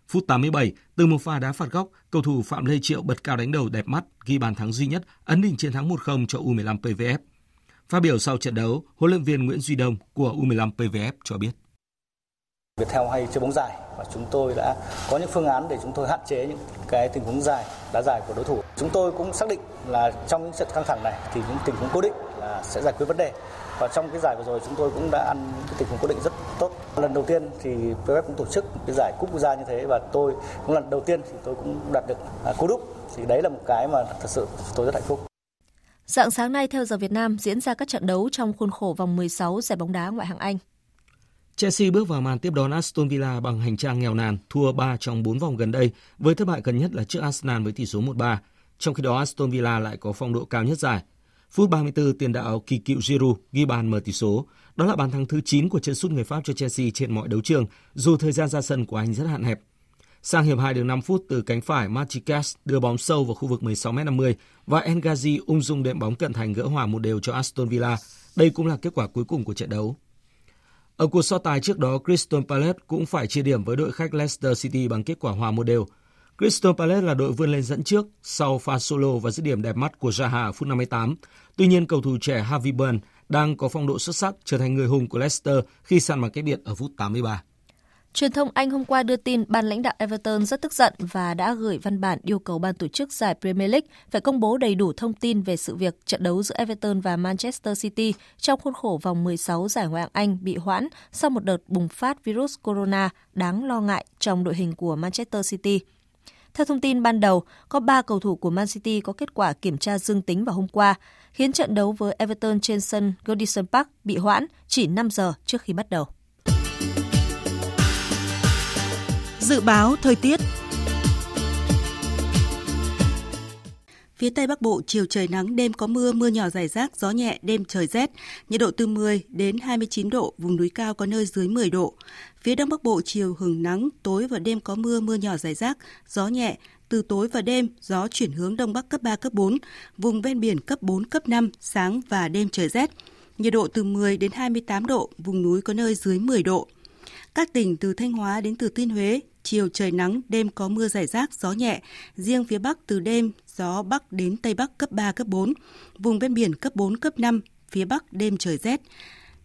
Phút 87, từ một pha đá phạt góc, cầu thủ Phạm Lê Triệu bật cao đánh đầu đẹp mắt, ghi bàn thắng duy nhất, ấn định chiến thắng 1-0 cho U15 PVF. Phát biểu sau trận đấu, huấn luyện viên Nguyễn Duy Đông của U15 PVF cho biết. Viettel hay chơi bóng dài và chúng tôi đã có những phương án để chúng tôi hạn chế những cái tình huống dài, đá dài của đối thủ. Chúng tôi cũng xác định là trong những trận căng thẳng này thì những tình huống cố định là sẽ giải quyết vấn đề. Và trong cái giải vừa rồi chúng tôi cũng đã ăn cái tình huống cố định rất tốt. Lần đầu tiên thì PFF cũng tổ chức cái giải cúp quốc gia như thế và tôi cũng lần đầu tiên thì tôi cũng đạt được à, cú đúc. Thì đấy là một cái mà thật sự tôi rất hạnh phúc. Dạng sáng nay theo giờ Việt Nam diễn ra các trận đấu trong khuôn khổ vòng 16 giải bóng đá ngoại hạng Anh. Chelsea bước vào màn tiếp đón Aston Villa bằng hành trang nghèo nàn, thua 3 trong 4 vòng gần đây, với thất bại gần nhất là trước Arsenal với tỷ số 1-3. Trong khi đó Aston Villa lại có phong độ cao nhất giải. Phút 34, tiền đạo kỳ cựu Giroud ghi bàn mở tỷ số. Đó là bàn thắng thứ 9 của chân sút người Pháp cho Chelsea trên mọi đấu trường, dù thời gian ra sân của anh rất hạn hẹp. Sang hiệp 2 được 5 phút từ cánh phải, Machicas đưa bóng sâu vào khu vực 16m50 và Engazi ung dung đệm bóng cận thành gỡ hòa một đều cho Aston Villa. Đây cũng là kết quả cuối cùng của trận đấu. Ở cuộc so tài trước đó, Crystal Palace cũng phải chia điểm với đội khách Leicester City bằng kết quả hòa một đều. Crystal Palace là đội vươn lên dẫn trước sau pha solo và dứt điểm đẹp mắt của Zaha ở phút 58. Tuy nhiên, cầu thủ trẻ Harvey Burn đang có phong độ xuất sắc trở thành người hùng của Leicester khi săn bằng cách biệt ở phút 83. Truyền thông Anh hôm qua đưa tin ban lãnh đạo Everton rất tức giận và đã gửi văn bản yêu cầu ban tổ chức giải Premier League phải công bố đầy đủ thông tin về sự việc trận đấu giữa Everton và Manchester City trong khuôn khổ vòng 16 giải Ngoại hạng Anh bị hoãn sau một đợt bùng phát virus corona đáng lo ngại trong đội hình của Manchester City. Theo thông tin ban đầu, có 3 cầu thủ của Man City có kết quả kiểm tra dương tính vào hôm qua, khiến trận đấu với Everton trên sân Goodison Park bị hoãn chỉ 5 giờ trước khi bắt đầu. Dự báo thời tiết Phía Tây Bắc Bộ chiều trời nắng, đêm có mưa, mưa nhỏ rải rác, gió nhẹ, đêm trời rét. Nhiệt độ từ 10 đến 29 độ, vùng núi cao có nơi dưới 10 độ. Phía Đông Bắc Bộ chiều hừng nắng, tối và đêm có mưa, mưa nhỏ rải rác, gió nhẹ. Từ tối và đêm, gió chuyển hướng Đông Bắc cấp 3, cấp 4, vùng ven biển cấp 4, cấp 5, sáng và đêm trời rét. Nhiệt độ từ 10 đến 28 độ, vùng núi có nơi dưới 10 độ. Các tỉnh từ Thanh Hóa đến Thừa Thiên Huế, chiều trời nắng, đêm có mưa rải rác, gió nhẹ. Riêng phía Bắc từ đêm, gió Bắc đến Tây Bắc cấp 3, cấp 4. Vùng ven biển cấp 4, cấp 5, phía Bắc đêm trời rét.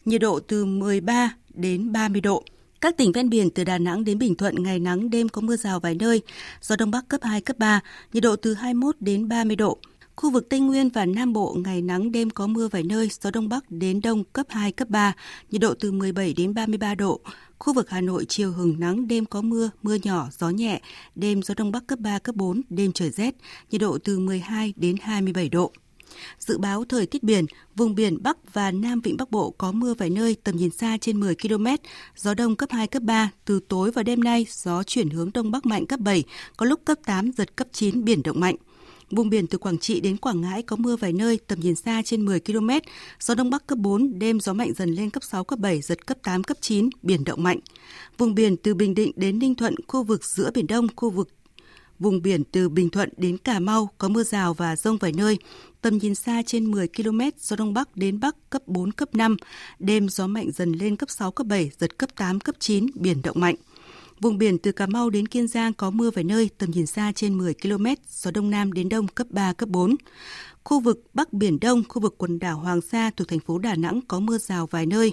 Nhiệt độ từ 13 đến 30 độ. Các tỉnh ven biển từ Đà Nẵng đến Bình Thuận ngày nắng đêm có mưa rào vài nơi, gió đông bắc cấp 2 cấp 3, nhiệt độ từ 21 đến 30 độ. Khu vực Tây Nguyên và Nam Bộ ngày nắng đêm có mưa vài nơi, gió đông bắc đến đông cấp 2 cấp 3, nhiệt độ từ 17 đến 33 độ. Khu vực Hà Nội chiều hừng nắng, đêm có mưa, mưa nhỏ, gió nhẹ, đêm gió đông bắc cấp 3 cấp 4, đêm trời rét, nhiệt độ từ 12 đến 27 độ. Dự báo thời tiết biển, vùng biển Bắc và Nam Vịnh Bắc Bộ có mưa vài nơi, tầm nhìn xa trên 10 km, gió đông cấp 2, cấp 3. Từ tối và đêm nay, gió chuyển hướng đông bắc mạnh cấp 7, có lúc cấp 8, giật cấp 9, biển động mạnh. Vùng biển từ Quảng Trị đến Quảng Ngãi có mưa vài nơi, tầm nhìn xa trên 10 km, gió đông bắc cấp 4, đêm gió mạnh dần lên cấp 6, cấp 7, giật cấp 8, cấp 9, biển động mạnh. Vùng biển từ Bình Định đến Ninh Thuận, khu vực giữa Biển Đông, khu vực vùng biển từ Bình Thuận đến Cà Mau có mưa rào và rông vài nơi, tầm nhìn xa trên 10 km, gió đông bắc đến bắc cấp 4, cấp 5, đêm gió mạnh dần lên cấp 6, cấp 7, giật cấp 8, cấp 9, biển động mạnh. Vùng biển từ Cà Mau đến Kiên Giang có mưa vài nơi, tầm nhìn xa trên 10 km, gió đông nam đến đông cấp 3, cấp 4. Khu vực Bắc Biển Đông, khu vực quần đảo Hoàng Sa thuộc thành phố Đà Nẵng có mưa rào vài nơi.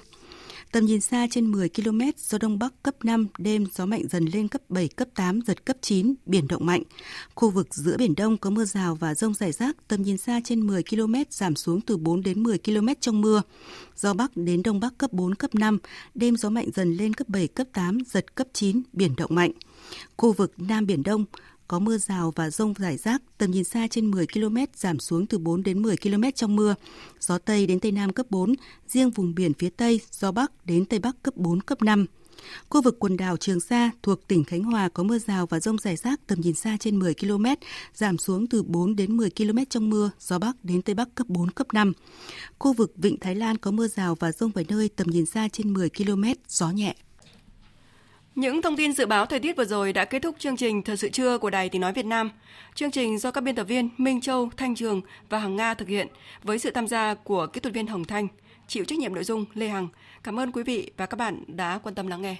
Tầm nhìn xa trên 10 km, gió Đông Bắc cấp 5, đêm gió mạnh dần lên cấp 7, cấp 8, giật cấp 9, biển động mạnh. Khu vực giữa Biển Đông có mưa rào và rông rải rác, tầm nhìn xa trên 10 km, giảm xuống từ 4 đến 10 km trong mưa. Gió Bắc đến Đông Bắc cấp 4, cấp 5, đêm gió mạnh dần lên cấp 7, cấp 8, giật cấp 9, biển động mạnh. Khu vực Nam Biển Đông, có mưa rào và rông rải rác, tầm nhìn xa trên 10 km, giảm xuống từ 4 đến 10 km trong mưa. Gió Tây đến Tây Nam cấp 4, riêng vùng biển phía Tây, gió Bắc đến Tây Bắc cấp 4, cấp 5. Khu vực quần đảo Trường Sa thuộc tỉnh Khánh Hòa có mưa rào và rông rải rác tầm nhìn xa trên 10 km, giảm xuống từ 4 đến 10 km trong mưa, gió Bắc đến Tây Bắc cấp 4, cấp 5. Khu vực Vịnh Thái Lan có mưa rào và rông vài nơi tầm nhìn xa trên 10 km, gió nhẹ. Những thông tin dự báo thời tiết vừa rồi đã kết thúc chương trình Thời sự trưa của Đài Tiếng Nói Việt Nam. Chương trình do các biên tập viên Minh Châu, Thanh Trường và Hằng Nga thực hiện với sự tham gia của kỹ thuật viên Hồng Thanh, chịu trách nhiệm nội dung Lê Hằng. Cảm ơn quý vị và các bạn đã quan tâm lắng nghe.